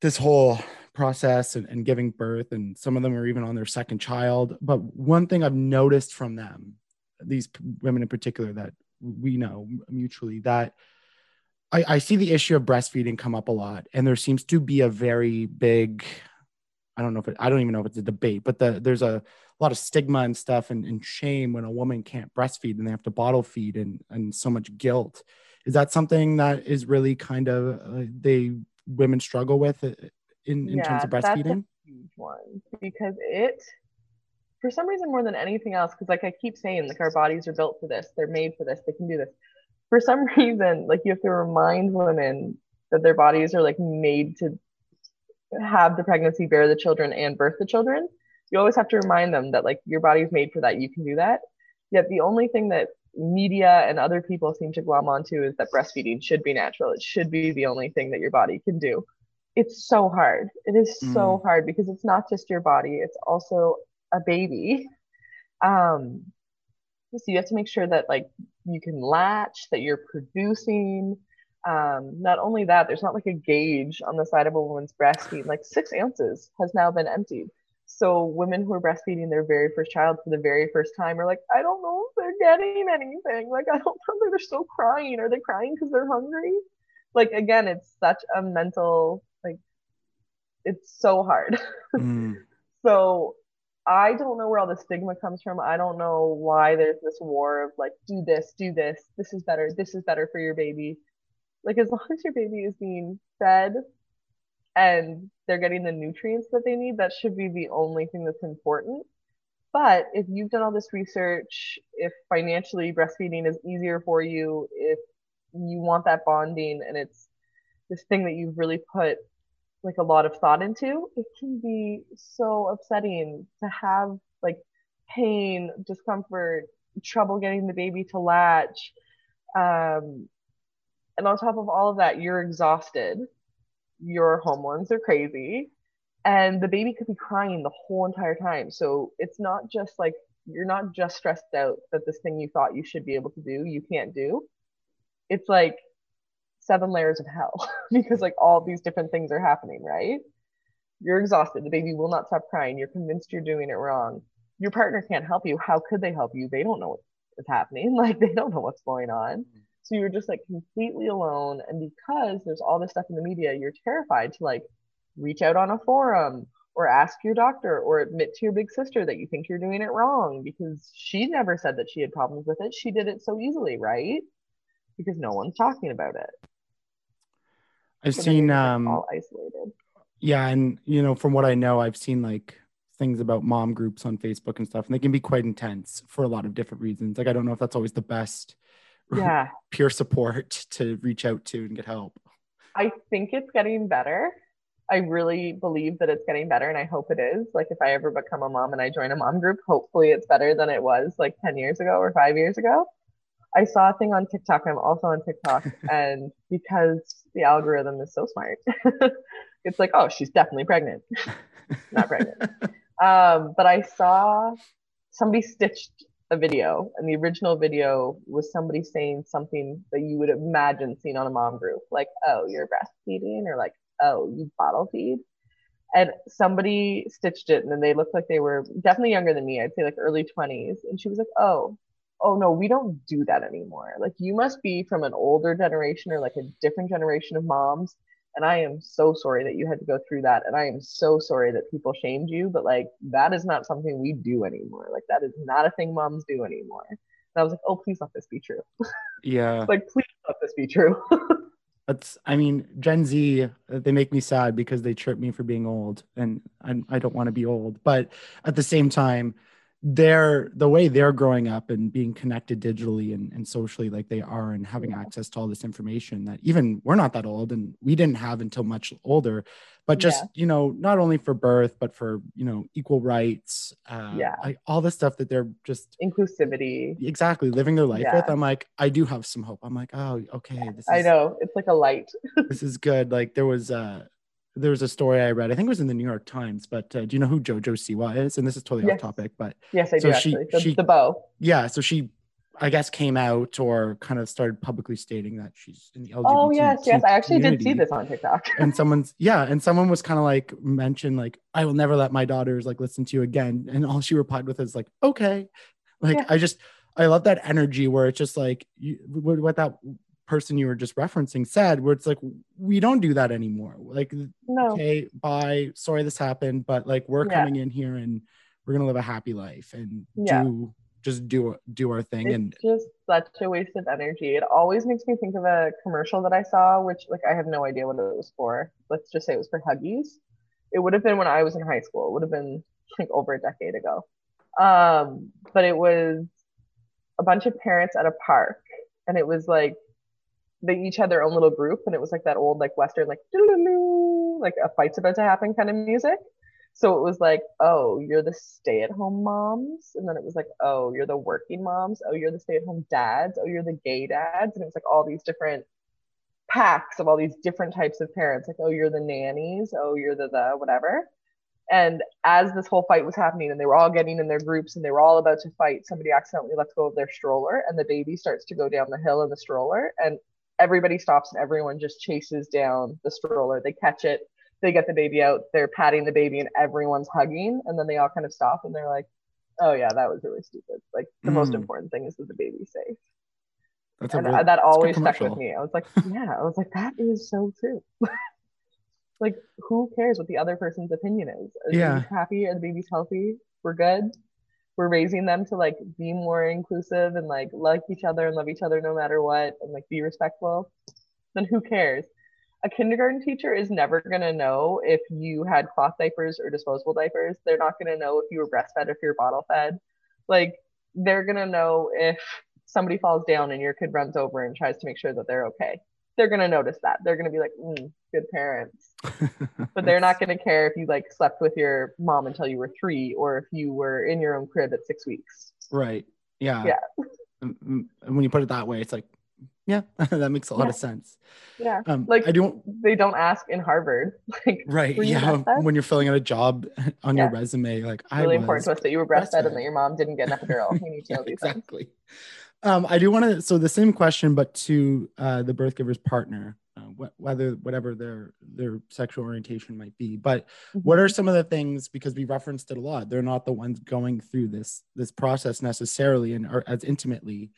this whole process and, and giving birth, and some of them are even on their second child. But one thing I've noticed from them, these women in particular, that we know mutually that I, I see the issue of breastfeeding come up a lot, and there seems to be a very big, I don't know if it, I don't even know if it's a debate, but the, there's a lot of stigma and stuff and, and shame when a woman can't breastfeed and they have to bottle feed and, and so much guilt. Is that something that is really kind of uh, they women struggle with uh, in, in yeah, terms of breastfeeding? huge one because it for some reason more than anything else because like i keep saying like our bodies are built for this. They're made for this. They can do this. For some reason like you have to remind women that their bodies are like made to have the pregnancy bear the children and birth the children. You always have to remind them that like your body's made for that. You can do that. Yet the only thing that media and other people seem to glom onto is that breastfeeding should be natural. It should be the only thing that your body can do. It's so hard. It is mm. so hard because it's not just your body. It's also a baby um so you have to make sure that like you can latch that you're producing um, not only that, there's not like a gauge on the side of a woman's breastfeed. Like six ounces has now been emptied. So women who are breastfeeding their very first child for the very first time are like, I don't know if they're getting anything. Like I don't know, they're still crying. Are they crying because they're hungry? Like again, it's such a mental like, it's so hard. Mm. so I don't know where all the stigma comes from. I don't know why there's this war of like, do this, do this, this is better, this is better for your baby. Like, as long as your baby is being fed and they're getting the nutrients that they need, that should be the only thing that's important. But if you've done all this research, if financially breastfeeding is easier for you, if you want that bonding and it's this thing that you've really put like a lot of thought into, it can be so upsetting to have like pain, discomfort, trouble getting the baby to latch. Um, and on top of all of that, you're exhausted. Your hormones are crazy. And the baby could be crying the whole entire time. So it's not just like you're not just stressed out that this thing you thought you should be able to do, you can't do. It's like seven layers of hell because like all these different things are happening, right? You're exhausted. The baby will not stop crying. You're convinced you're doing it wrong. Your partner can't help you. How could they help you? They don't know what is happening. Like they don't know what's going on. Mm-hmm. So you're just like completely alone. And because there's all this stuff in the media, you're terrified to like reach out on a forum or ask your doctor or admit to your big sister that you think you're doing it wrong because she never said that she had problems with it. She did it so easily, right? Because no one's talking about it. I've seen, um, all isolated. yeah, and you know, from what I know, I've seen like things about mom groups on Facebook and stuff, and they can be quite intense for a lot of different reasons. Like, I don't know if that's always the best Yeah. peer support to reach out to and get help. I think it's getting better. I really believe that it's getting better and I hope it is. Like if I ever become a mom and I join a mom group, hopefully it's better than it was like 10 years ago or 5 years ago. I saw a thing on TikTok. I'm also on TikTok and because the algorithm is so smart, it's like, "Oh, she's definitely pregnant." Not pregnant. Um, but I saw somebody stitched a video, and the original video was somebody saying something that you would imagine seeing on a mom group, like, "Oh, you're breastfeeding," or like, "Oh, you bottle feed." And somebody stitched it, and then they looked like they were definitely younger than me. I'd say like early 20s. And she was like, "Oh, oh no, we don't do that anymore. Like you must be from an older generation or like a different generation of moms." And I am so sorry that you had to go through that. And I am so sorry that people shamed you, but like that is not something we do anymore. Like that is not a thing moms do anymore. And I was like, oh, please let this be true. Yeah. like, please let this be true. That's, I mean, Gen Z, they make me sad because they trip me for being old and I, I don't want to be old. But at the same time, they're the way they're growing up and being connected digitally and, and socially like they are and having Yeah. access to all this information that even we're not that old and we didn't have until much older but just Yeah. you know not only for birth but for you know equal rights uh Yeah. like all the stuff that they're just Inclusivity. exactly living their life Yeah. with i'm like i do have some hope i'm like oh okay this is I know. It's like a light. this is good. Like there was uh there was a story I read. I think it was in the New York Times. But uh, do you know who JoJo Siwa is? And this is totally Yes. off topic, but Yes, I So do she- actually. The, she- the bow. yeah. So she, I guess, came out or kind of started publicly stating that she's in the LGBT. Oh yes, yes. I actually did see this on TikTok. And someone's yeah, and someone was kind of like mentioned like I will never let my daughters like listen to you again. And all she replied with is like okay, like Yeah. I just I love that energy where it's just like you, what, what that person you were just referencing said, where it's like we don't do that anymore. Like no. okay, bye. Sorry this happened, but like we're Yeah. coming in here and we're gonna live a happy life and Yeah. do just do do our thing. It's and just such a waste of energy. It always makes me think of a commercial that I saw, which like I have no idea what it was for. Let's just say it was for Huggies. It would have been when I was in high school. It would have been like over a decade ago. Um, but it was a bunch of parents at a park, and it was like they each had their own little group, and it was like that old like western like like a fight's about to happen kind of music. So it was like, oh, you're the stay at home moms. And then it was like, oh, you're the working moms. Oh, you're the stay at home dads. Oh, you're the gay dads. And it was like all these different packs of all these different types of parents. Like, oh, you're the nannies. Oh, you're the, the whatever. And as this whole fight was happening and they were all getting in their groups and they were all about to fight, somebody accidentally lets go of their stroller and the baby starts to go down the hill in the stroller. And everybody stops and everyone just chases down the stroller. They catch it, they get the baby out, they're patting the baby, and everyone's hugging. And then they all kind of stop and they're like, oh, yeah, that was really stupid. Like, the most Mm. important thing is that the baby's safe. That's and real, that always stuck with me. I was like, yeah, I was like, that is so true. like, who cares what the other person's opinion is? Are the Yeah. happy? Are the babies healthy? We're good. We're raising them to like be more inclusive and like like each other and love each other no matter what and like be respectful. Then who cares? A kindergarten teacher is never gonna know if you had cloth diapers or disposable diapers. They're not gonna know if you were breastfed if you're bottle fed. Like they're gonna know if somebody falls down and your kid runs over and tries to make sure that they're okay. They're gonna notice that. They're gonna be like, mm, good parents. But they're not gonna care if you like slept with your mom until you were three or if you were in your own crib at six weeks. Right. Yeah. Yeah. And when you put it that way, it's like, yeah, that makes a lot Yeah. of sense. Yeah. Um, Like I don't. they don't ask in Harvard. Like Right. Yeah. When you're filling out a job on your resume, like it's really I was. important to us that you were breastfed breastfed. and that your mom didn't get an epidural. We need to Yeah, know these things. Um, I do want to. So the same question, but to uh, the birth giver's partner, uh, wh- whether whatever their their sexual orientation might be. But what are some of the things? Because we referenced it a lot. They're not the ones going through this this process necessarily and or as intimately.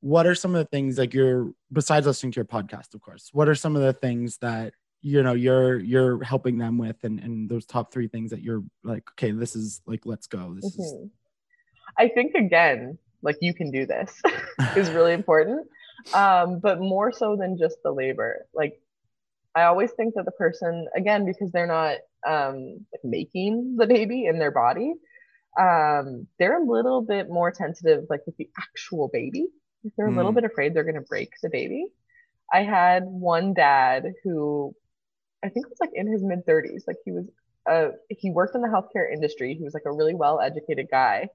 What are some of the things like you're besides listening to your podcast, of course? What are some of the things that you know you're you're helping them with, and and those top three things that you're like, okay, this is like, let's go. This is Mhm. I think again, like you can do this is really important. Um, but more so than just the labor. Like I always think that the person, again, because they're not um, like making the baby in their body, um, they're a little bit more tentative, like with the actual baby. They're a little Mm. bit afraid they're going to break the baby. I had one dad who I think was like in his mid 30s. Like he was, uh, he worked in the healthcare industry. He was like a really well educated guy.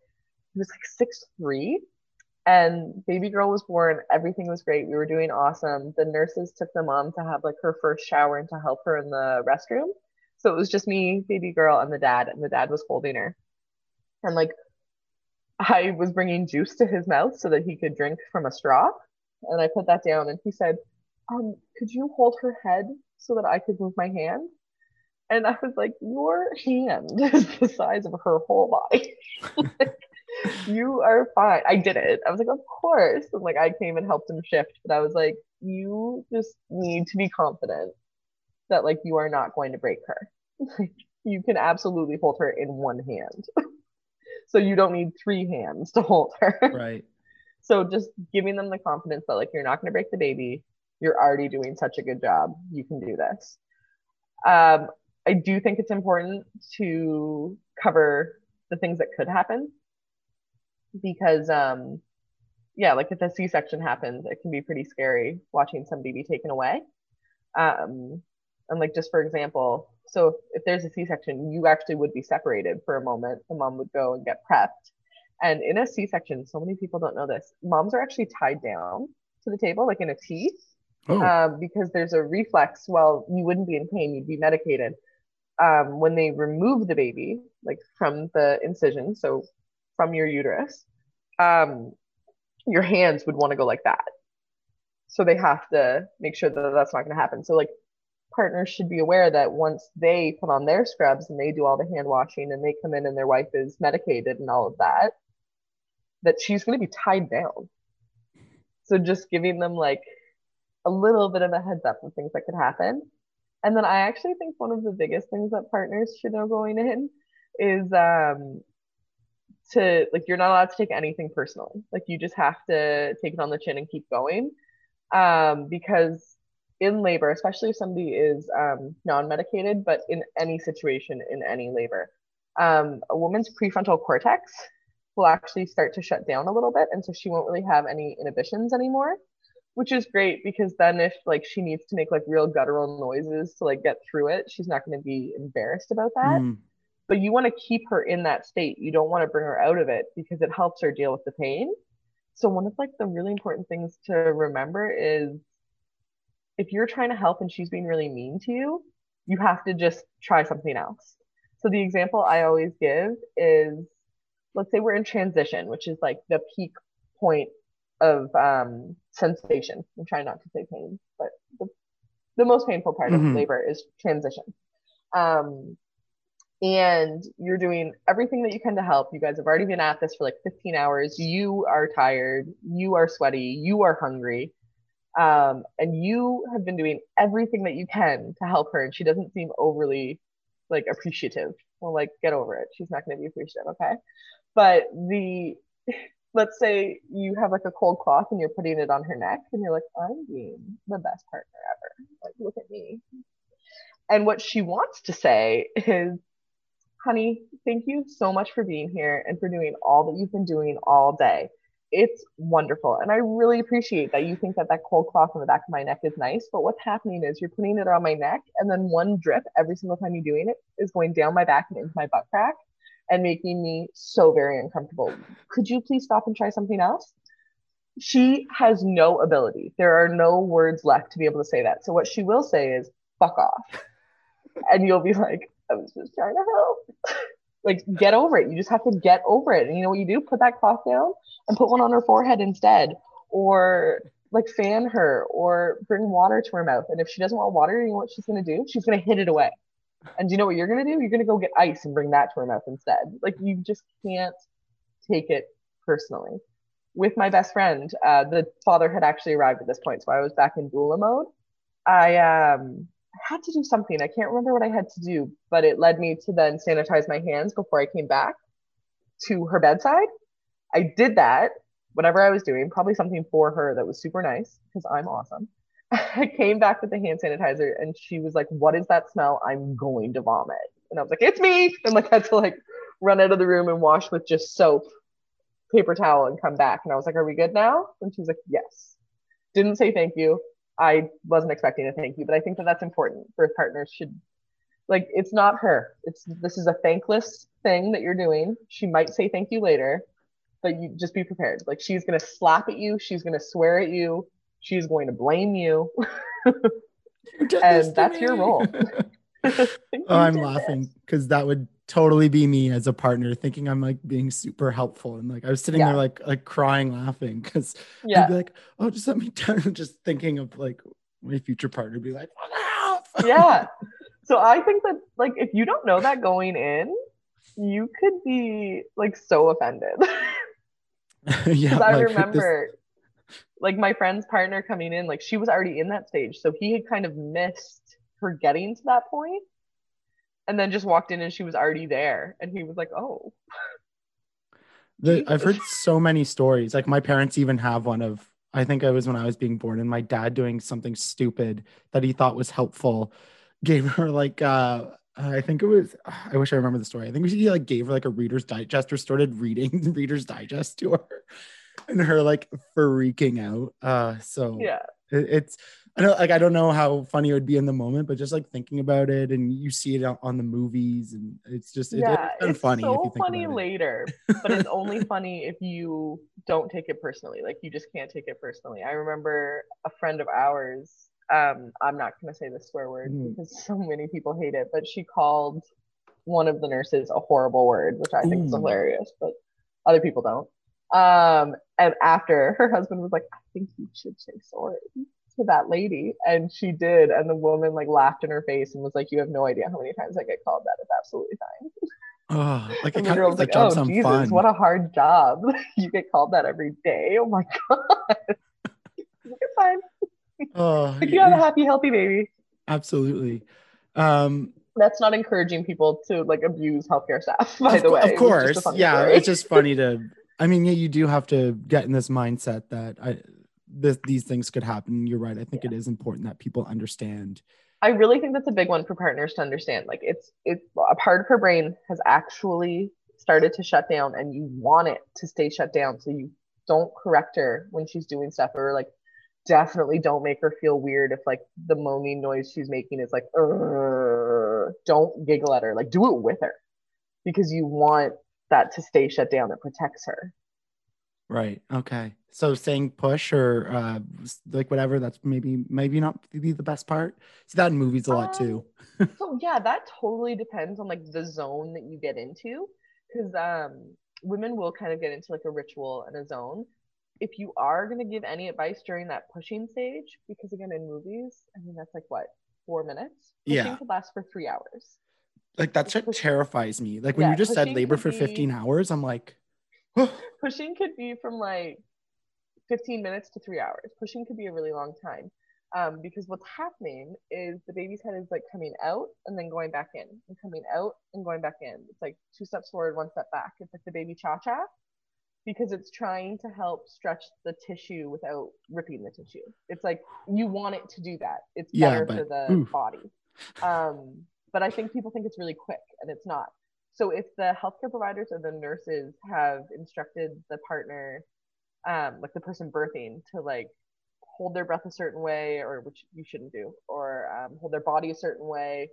He was like six three, and baby girl was born. Everything was great. We were doing awesome. The nurses took the mom to have like her first shower and to help her in the restroom. So it was just me, baby girl, and the dad, and the dad was holding her. And like, I was bringing juice to his mouth so that he could drink from a straw. And I put that down, and he said, um, could you hold her head so that I could move my hand? And I was like, your hand is the size of her whole body. you are fine. I did it. I was like, of course. And like I came and helped him shift, but I was like, you just need to be confident that like you are not going to break her. Like you can absolutely hold her in one hand. so you don't need three hands to hold her. right. So just giving them the confidence that like you're not going to break the baby. You're already doing such a good job. You can do this. Um, I do think it's important to cover the things that could happen because um, yeah, like if a C-section happens, it can be pretty scary watching somebody be taken away. Um, and like just for example, so if, if there's a C-section, you actually would be separated for a moment. The mom would go and get prepped. And in a C-section, so many people don't know this. Moms are actually tied down to the table, like in a T, Oh, um, because there's a reflex. Well, you wouldn't be in pain; you'd be medicated. Um, when they remove the baby, like from the incision, so from your uterus, um, your hands would want to go like that. So they have to make sure that that's not going to happen. So like partners should be aware that once they put on their scrubs and they do all the hand washing and they come in and their wife is medicated and all of that, that she's going to be tied down. So just giving them like a little bit of a heads up of things that could happen. And then I actually think one of the biggest things that partners should know going in is um to like you're not allowed to take anything personal. Like you just have to take it on the chin and keep going. Um because in labor, especially if somebody is um non-medicated, but in any situation in any labor, um a woman's prefrontal cortex will actually start to shut down a little bit and so she won't really have any inhibitions anymore which is great because then if like she needs to make like real guttural noises to like get through it she's not going to be embarrassed about that mm, but you want to keep her in that state you don't want to bring her out of it because it helps her deal with the pain so one of like the really important things to remember is if you're trying to help and she's being really mean to you you have to just try something else so the example i always give is let's say we're in transition which is like the peak point of um, sensation. I'm trying not to say pain, but the, the most painful part Mhm. of labor is transition. Um, and you're doing everything that you can to help. You guys have already been at this for like 15 hours. You are tired. You are sweaty. You are hungry. Um, and you have been doing everything that you can to help her. And she doesn't seem overly like appreciative. Well, like, get over it. She's not going to be appreciative. Okay. But the, let's say you have like a cold cloth and you're putting it on her neck and you're like, I'm being the best partner ever. Like, look at me. And what she wants to say is, honey, thank you so much for being here and for doing all that you've been doing all day. It's wonderful. And I really appreciate that you think that that cold cloth on the back of my neck is nice. But what's happening is you're putting it on my neck, and then one drip every single time you're doing it is going down my back and into my butt crack and making me so very uncomfortable. Could you please stop and try something else? She has no ability. There are no words left to be able to say that. So what she will say is, fuck off. And you'll be like, I was just trying to help. like, get over it. You just have to get over it. And you know what you do? Put that cloth down and put one on her forehead instead. Or like fan her or bring water to her mouth. And if she doesn't want water, you know what she's gonna do? She's gonna hit it away. And do you know what you're gonna do? You're gonna go get ice and bring that to her mouth instead. Like you just can't take it personally. With my best friend, uh, the father had actually arrived at this point, so I was back in doula mode. I um, had to do something. I can't remember what I had to do, but it led me to then sanitize my hands before I came back to her bedside. I did that, whatever I was doing, probably something for her that was super nice because I'm awesome. I came back with the hand sanitizer and she was like, What is that smell? I'm going to vomit. And I was like, It's me. And like had to like run out of the room and wash with just soap, paper towel, and come back. And I was like, Are we good now? And she was like, Yes. Didn't say thank you. I wasn't expecting a thank you, but I think that that's important. Birth partners should like it's not her. It's this is a thankless thing that you're doing. She might say thank you later, but you just be prepared. Like she's gonna slap at you, she's gonna swear at you, she's going to blame you. And to that's your role. oh, I'm laughing because that would totally be me as a partner, thinking I'm like being super helpful, and like I was sitting Yeah. there like like crying, laughing because I'd Yeah. be like, "Oh, just let me down," just thinking of like my future partner be like, yeah. So I think that like if you don't know that going in, you could be like so offended. yeah, I like, this- remember like my friend's partner coming in, like she was already in that stage. So he had kind of missed her getting to that point and then just walked in and she was already there. And he was like, Oh, The, I've heard so many stories. Like my parents even have one of I think I was when I was being born and my dad doing something stupid that he thought was helpful gave her like uh I think it was I wish I remember the story. I think he like gave her like a reader's digest or started reading reader's digest to her and her like freaking out. Uh so yeah. It- it's I don't like I don't know how funny it would be in the moment, but just like thinking about it and you see it on- the movies and it's just it, yeah. it's It's funny if so you think funny about it. later, but it's only funny if you don't take it personally. Like you just can't take it personally. I remember a friend of ours, um, I'm not gonna say the swear word Mhm. because so many people hate it, but she called one of the nurses a horrible word, which I think is hilarious, but other people don't. Um, and after her husband was like, I think you should say sorry to that lady. And she did. And the woman like laughed in her face and was like, You have no idea how many times I get called that. It's absolutely fine. Oh, like it And the girl was like Oh Jesus, fun. what a hard job. you get called that every day. Oh my god. You're fine. oh, Like you have a happy, healthy baby. absolutely. Um, That's not encouraging people to like abuse healthcare staff, by of, the way. of It was just a course, yeah. story. It's just funny to. I mean, yeah, you do have to get in this mindset that I, this, these things could happen. You're right. I think it is important that people understand. I really think that's a big one for partners to understand. Like it's it's a part of her brain has actually started to shut down and you want it to stay shut down. So you don't correct her when she's doing stuff or like definitely don't make her feel weird if like the moaning noise she's making is like don't giggle at her. Like do it with her because you want that to stay shut down. It protects her. Right. Okay. So saying push or uh, like whatever. That's maybe maybe not be the best part. See that in movies a lot too. so yeah, that totally depends on like the zone that you get into, because um, women will kind of get into like a ritual and a zone, if you are going to give any advice during that pushing stage, because again, in movies, I mean, that's like what, four minutes? Pushing Yeah. could last for three hours. Like that shit terrifies me. Like when Yeah, you just said labor for be- 15 hours, I'm like, oh, Pushing could be from like 15 minutes to three hours. Pushing could be a really long time. Um, because what's happening is the baby's head is like coming out and then going back in and coming out and going back in. It's like two steps forward, one step back. It's like the baby cha cha because it's trying to help stretch the tissue without ripping the tissue. It's like you want it to do that. It's Yeah, better for the oof. body. Um, but I think people think it's really quick and it's not. So if the healthcare providers or the nurses have instructed the partner, um, like the person birthing, to like hold their breath a certain way, or which you shouldn't do, or um, hold their body a certain way,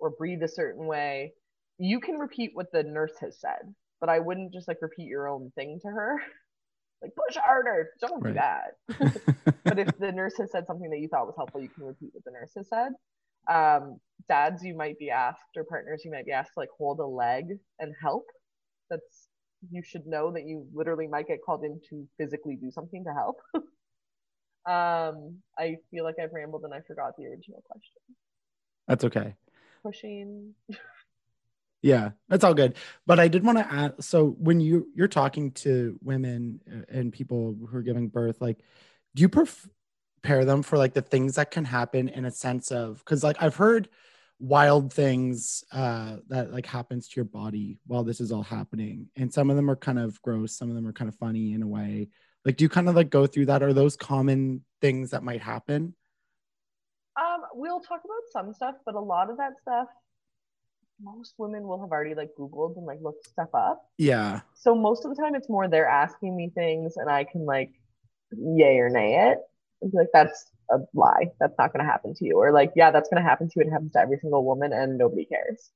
or breathe a certain way, you can repeat what the nurse has said. But I wouldn't just like repeat your own thing to her. Like push harder. Don't do that. but if the nurse has said something that you thought was helpful, you can repeat what the nurse has said. Um, dads, you might be asked, or partners, you might be asked to like hold a leg and help. That's you should know that you literally might get called in to physically do something to help. um, I feel like I've rambled and I forgot the original question. that's okay. Pushing. Yeah, that's all good. But I did want to add so when you you're talking to women uh, and people who are giving birth, like, do you pref- prepare them for like the things that can happen in a sense of because like I've heard wild things uh that like happens to your body while this is all happening and some of them are kind of gross some of them are kind of funny in a way like do you kind of like go through that are those common things that might happen Um, we'll talk about some stuff, but a lot of that stuff, most women will have already like Googled and like looked stuff up. yeah So most of the time, it's more they're asking me things, and I can like yay or nay it. Like, that's a lie. That's not going to happen to you. Or like, yeah, that's going to happen to you. It happens to every single woman, and nobody cares.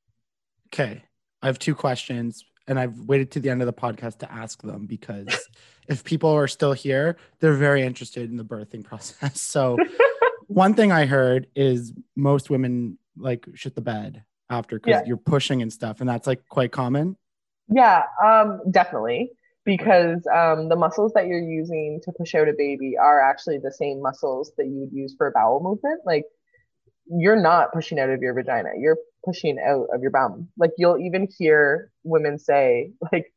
Okay. I have two questions and I've waited to the end of the podcast to ask them because if people are still here, they're very interested in the birthing process. So, one thing I heard is most women like shit the bed after because Yeah. you're pushing and stuff, and that's like quite common. Yeah, um, definitely. Because um, the muscles that you're using to push out a baby are actually the same muscles that you would use for a bowel movement. Like, you're not pushing out of your vagina, you're pushing out of your bum. Like, you'll even hear women say, like,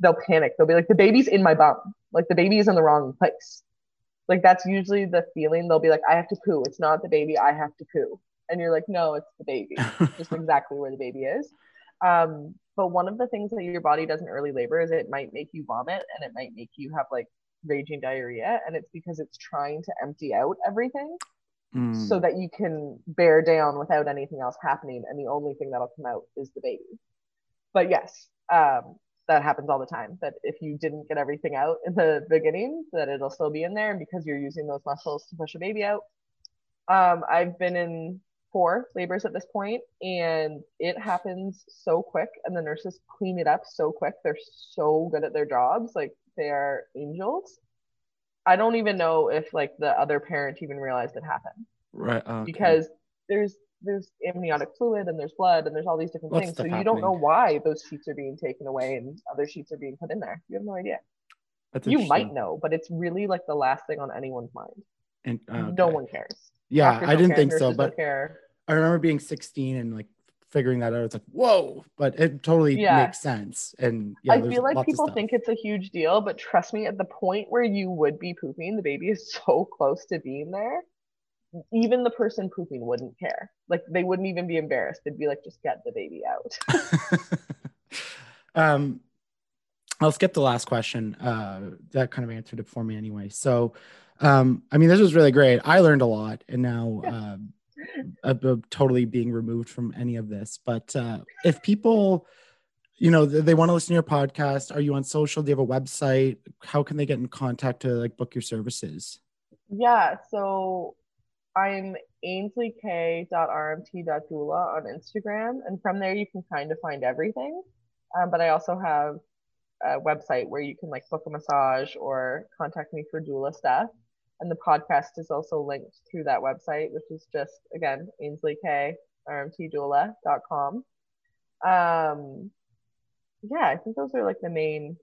they'll panic. They'll be like, the baby's in my bum. Like, the baby is in the wrong place. Like, that's usually the feeling. They'll be like, I have to poo. It's not the baby, I have to poo. And you're like, no, it's the baby just exactly where the baby is. Um, but one of the things that your body does in early labor is it might make you vomit and it might make you have like raging diarrhea. And it's because it's trying to empty out everything Mm. so that you can bear down without anything else happening. And the only thing that'll come out is the baby. But yes, um, that happens all the time. That if you didn't get everything out in the beginning, that it'll still be in there. And because you're using those muscles to push a baby out, um, I've been in four labors at this point, and it happens so quick, and the nurses clean it up so quick. They're so good at their jobs, like they are angels. I don't even know if like the other parent even realized it happened right okay. because there's there's amniotic fluid and there's blood and there's all these different things. So you don't know why those sheets are being taken away and other sheets are being put in there. You have no idea. That's You might know, but it's really like the last thing on anyone's mind. And, uh, No okay. one cares. Yeah, Doctors I didn't think so, but. I remember being 16 and like figuring that out. It's like, whoa, but it totally Yeah. makes sense. And yeah, I feel like people think it's a huge deal, but trust me, at the point where you would be pooping, the baby is so close to being there. Even the person pooping wouldn't care. Like they wouldn't even be embarrassed. They'd be like, just get the baby out. um, I'll skip the last question. Uh, that kind of answered it for me anyway. So, um, I mean, this was really great. I learned a lot, and now um, I'm I'm totally being removed from any of this. But uh, if people, you know, they, they want to listen to your podcast, are you on social? Do you have a website? How can they get in contact to like book your services? Yeah, so I'm ainsleyk.rmt.doula on Instagram, and from there you can kind of find everything. Um, but I also have a website where you can like book a massage or contact me for doula stuff. And the podcast is also linked through that website, which is just again ainsleyk.rmtdoula.com. Um, yeah, I think those are like the main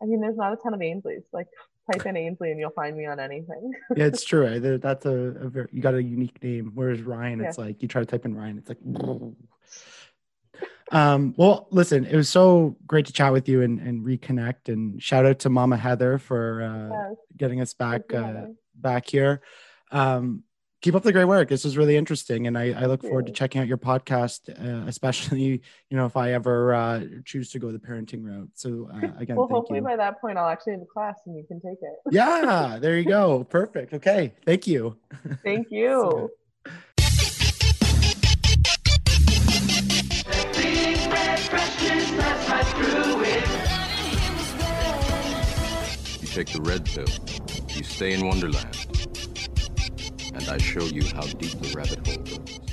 I mean, there's not a ton of Ainsleys. Like, type in Ainsley and you'll find me on anything. yeah, it's true. That's a, a very, you got a unique name. Whereas Ryan, it's like you try to type in Ryan, it's like. Um, well, listen, it was so great to chat with you and, and reconnect. And shout out to Mama Heather for uh, Yes, getting us back you, uh. Back here. Um, keep up the great work. This was really interesting, and I, I look forward to checking out your podcast, uh, especially you know if I ever uh, choose to go the parenting route. So uh, again, well, thank hopefully you. by that point I'll actually have a class and you can take it. yeah, there you go. Perfect. Okay, thank you. Thank you. You take the red pill. Stay in Wonderland. And I show you how deep the rabbit hole goes.